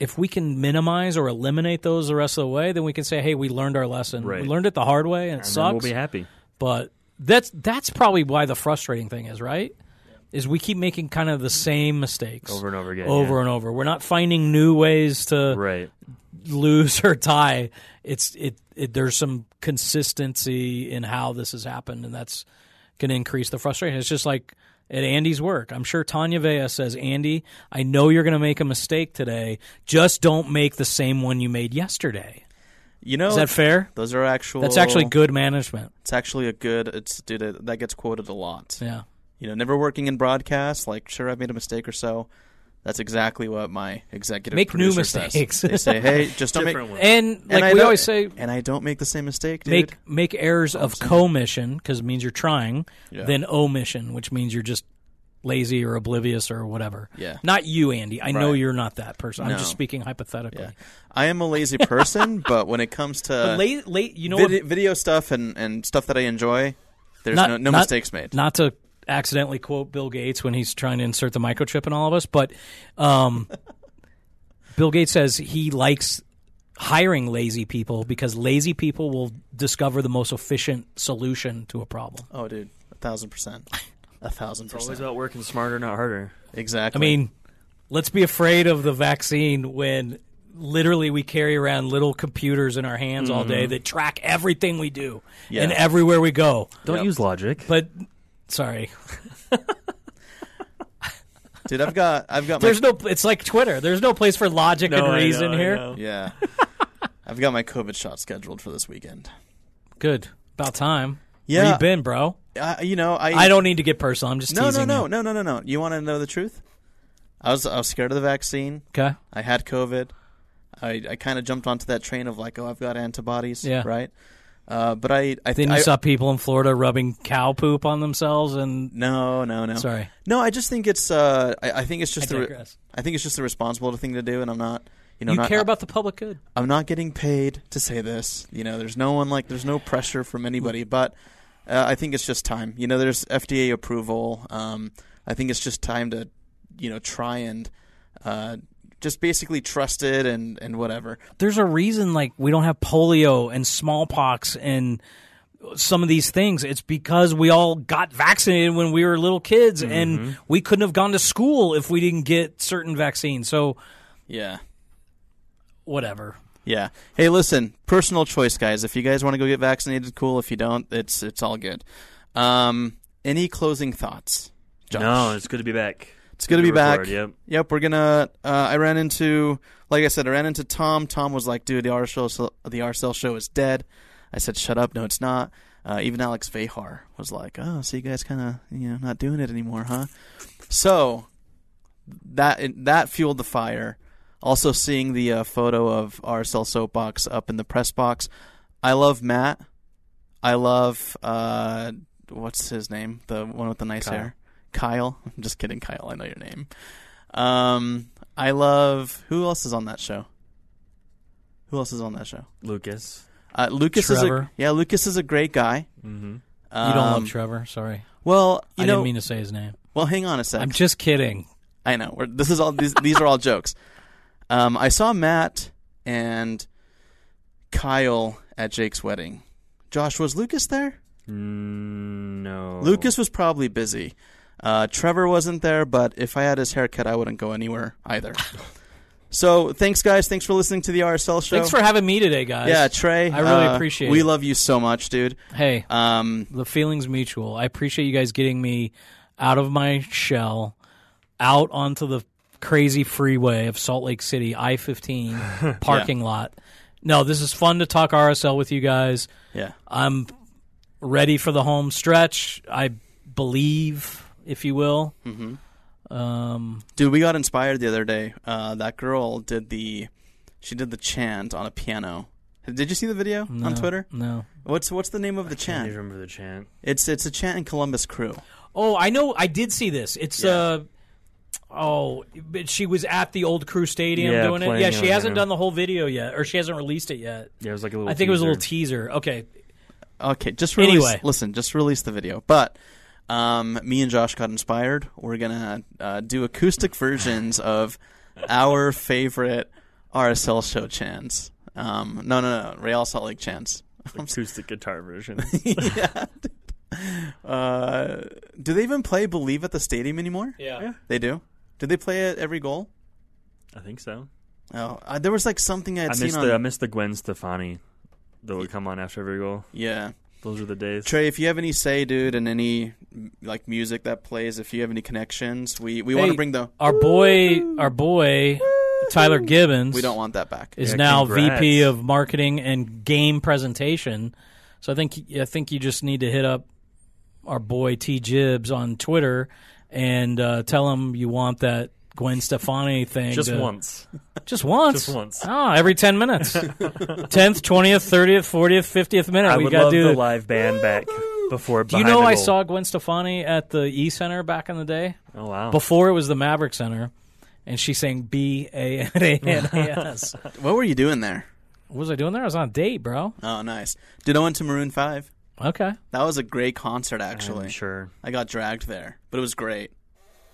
if we can minimize or eliminate those the rest of the way, then we can say, "Hey, we learned our lesson. Right. We learned it the hard way, and it And sucks." we'll be happy. but that's that's probably why the frustrating thing is right is we keep making kind of the same mistakes Over and over again, over yeah. and over we're not finding new ways to Right. lose or tie it's it, it there's some consistency in how this has happened and that's going to increase the frustration it's just like at Andy's work. I'm sure Tanya Vea says, Andy, I know you're going to make a mistake today. Just don't make the same one you made yesterday. You know, Is that fair? those are actual. That's actually good management. It's actually a good. It's dude. it- That gets quoted a lot. Yeah. You know, never working in broadcast. Like, sure, I've made a mistake or so. That's exactly what my executive Make new producer says. mistakes. They say, "Hey, just don't make." Different one. And like and we always say, and I don't make the same mistake, dude. make make errors of commission because it means you're trying, Yeah. then omission, which means you're just lazy or oblivious or whatever. Yeah. Not you, Andy. I know you're not that person. I'm just speaking hypothetically. yeah, I am a lazy person, but when it comes to late, late, you know, vid- video stuff and, and stuff that I enjoy, there's Not- no, no not- mistakes made. not to accidentally quote Bill Gates when he's trying to insert the microchip in all of us, but um, Bill Gates says he likes hiring lazy people because lazy people will discover the most efficient solution to a problem. oh, dude, a thousand percent, a thousand It's always percent, about working smarter, not harder. exactly. I mean, let's be afraid of the vaccine when literally we carry around little computers in our hands all day that track everything we do Yeah. and everywhere we go. Don't Yep. use logic. But sorry, dude, I've got, I've got my there's no. It's like Twitter. There's no place for logic No, and I reason know, I here. know. yeah, I've got my COVID shot scheduled for this weekend. Good. About time. Yeah. Where you been, bro? Uh, you know, I I don't need to get personal. I'm just No, no, teasing no, you. no, no, no, no. You want to know the truth? I was I was scared of the vaccine. Okay. I had COVID. I, I kind of jumped onto that train of like, oh, I've got antibodies. Yeah. Right. Uh, but I I Then you I, saw people in Florida rubbing cow poop on themselves, and no, no, no. sorry, No, I just think it's uh, I, I think it's just I the re- I think it's just the responsible thing to do, and I'm not. You know, you not, care about the public good. I'm not getting paid to say this. You know, there's no one like there's no pressure from anybody, but uh, I think it's just time. You know, there's FDA approval. Um, I think it's just time to, you know, try and uh, just basically trust it and and whatever. There's a reason, like we don't have polio and smallpox and some of these things. It's because we all got vaccinated when we were little kids, and we couldn't have gone to school if we didn't get certain vaccines. So Yeah. whatever. Yeah. Hey, listen, personal choice, guys. If you guys want to go get vaccinated, cool. If you don't, it's it's all good. Um, any closing thoughts? Josh? No, it's good to be back. It's good to be back. record, yep. Yep, we're gonna. Uh, I ran into, like I said, I ran into Tom. Tom was like, "Dude, the RSL the RSL show is dead." I said, "Shut up! No, it's not." Uh, even Alex Vejar was like, "Oh, so you guys kind of, you know, not doing it anymore, huh?" So that that fueled the fire. Also, seeing the uh, photo of RSL soapbox up in the press box. I love Matt. I love uh, what's his name? The one with the nice Kyle. hair. Kyle. I'm just kidding, Kyle. I know your name. Um, I love who else is on that show? Who else is on that show? Lucas. Uh, Lucas is a yeah. Lucas is a great guy. Mm-hmm. You don't love Um, Trevor. Sorry, Well, you I know. didn't mean to say his name. well, hang on a sec. I'm just kidding. I know. We're, this is all. These, these are all jokes. Um, I saw Matt and Kyle at Jake's wedding. Josh, was Lucas there? Mm, no. Lucas was probably busy. Uh, Trevor wasn't there, but if I had his haircut, I wouldn't go anywhere either. so thanks, guys. Thanks for listening to the RSL show. Thanks for having me today, guys. yeah, Trey. I really uh, appreciate We it. We love you so much, dude. Hey, Um, the feeling's mutual. I appreciate you guys getting me out of my shell, out onto the crazy freeway of Salt Lake City, I 15 parking lot. No, this is fun to talk RSL with you guys. yeah. I'm ready for the home stretch. I believe, if you will. Mm-hmm. Um, Dude, we got inspired the other day. Uh, that girl did the, she did the chant on a piano. Did you see the video on Twitter? No. What's what's the name of the Can't chant? even remember the chant. It's it's a chant in Columbus Crew. Oh, I know. I did see this. It's Yeah. uh oh, but she was at the old Crew Stadium Yeah, doing it. Yeah, she hasn't there. done the whole video yet, or she hasn't released it yet. Yeah, it was like a little. I think it was a little teaser. teaser. Okay, Okay, just release. Anyway. listen, just release the video. But um, me and Josh got inspired. We're gonna uh, do acoustic versions of our favorite RSL show chants. Um, no, no, no, Real Salt Lake chants. acoustic guitar version. yeah. Uh, do they even play "Believe" at the stadium anymore? yeah. They do. Do they play it every goal? I think so. Oh, uh, there was like something I'd I seen missed on. the I missed the Gwen Stefani that would come on after every goal. yeah. Those are the days. Trey, if you have any say, dude, and any like music that plays, if you have any connections, we we want to bring the Our boy, our boy, Tyler Gibbons. We don't want that back. Is Yeah, now congrats. VP of Marketing and Game Presentation. So I think I think you just need to hit up our boy T Jibs on Twitter and uh, tell him you want that Gwen Stefani thing. Just to- once. Just once. Just once. Oh, every ten minutes. Tenth, twentieth, thirtieth, fortieth, fiftieth minute. I we would got to love do the live band back before. Do you know I saw Gwen Stefani at the E Center back in the day? Oh wow! Before it was the Maverick Center, and she sang B A N A N A S. What were you doing there? What was I doing there? I was on a date, bro. Oh, nice. Did I went to Maroon Five? Okay. That was a great concert, actually. I'm sure. I got dragged there, but it was great.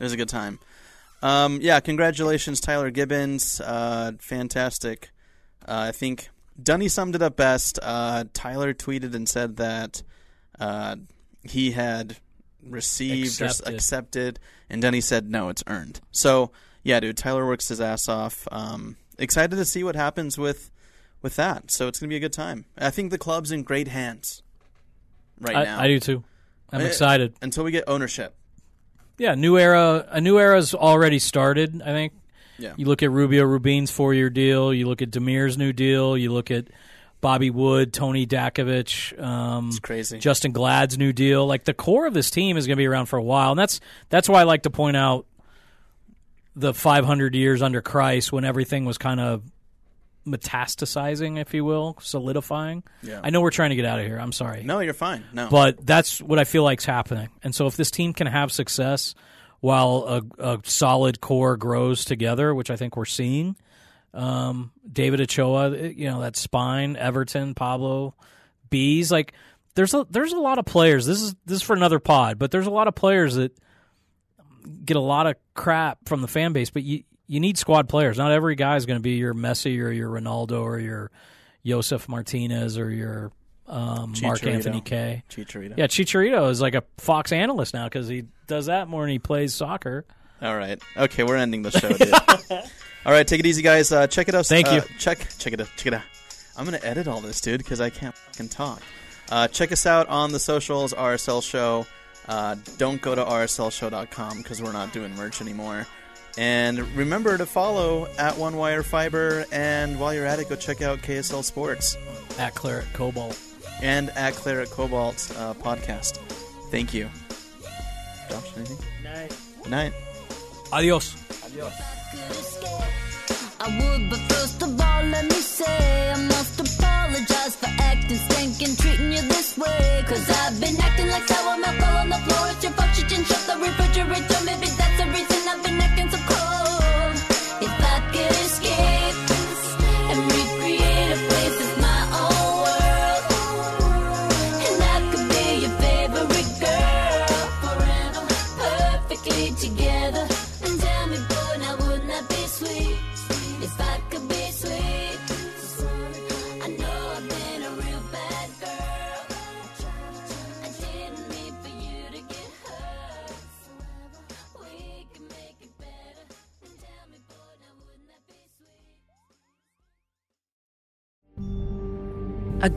It was a good time. Um, yeah, congratulations, Tyler Gibbons. Uh, fantastic. Uh, I think Dunny summed it up best. Uh, Tyler tweeted and said that uh, he had received or Accepted. accepted, and Dunny said no, it's earned. So yeah, dude, Tyler works his ass off. Um, excited to see what happens with with that. So it's gonna be a good time. I think the club's in great hands right I, now. I do too. I'm Eh, excited. until we get ownership. Yeah, new era. A new era's already started. I think. Yeah. You look at Rubio Rubin's four-year deal. You look at Damir's new deal. You look at Bobby Wood, Tony Datkovic, um, It's crazy. Justen Glad's new deal. Like the core of this team is going to be around for a while, and that's that's why I like to point out the 500 years under Christ when everything was kind of metastasizing, if you will, solidifying. Yeah. I know we're trying to get out of here. I'm sorry. No, you're fine. No. But that's what I feel like's happening. And so if this team can have success while a, a solid core grows together, which I think we're seeing, um, David Ochoa, you know, that spine, Everton, Pablo, Bees, like there's a there's a lot of players. This is this is for another pod, but there's a lot of players that get a lot of crap from the fan base, but you you need squad players. Not every guy is going to be your Messi or your Ronaldo or your Josef Martinez or your um, Mark-Anthony Kaye Chicharito. Yeah, Chicharito is like a Fox analyst now because he does that more than he plays soccer. All right. Okay, we're ending the show, dude. All right, take it easy, guys. Uh, check it out. Thank uh, you. Check, check it out. Check it out. I'm gonna edit all this, dude, because I can't fucking talk. Uh, check us out on the socials, RSL Show. Uh, don't go to rslshow.com because we're not doing merch anymore. And remember to follow at One Wire Fiber. And while you're at it, go check out KSL Sports At Claret Cobalt. and at Claret Cobalt uh, podcast. Thank you. Josh, anything? Good night. Adios. I would, but first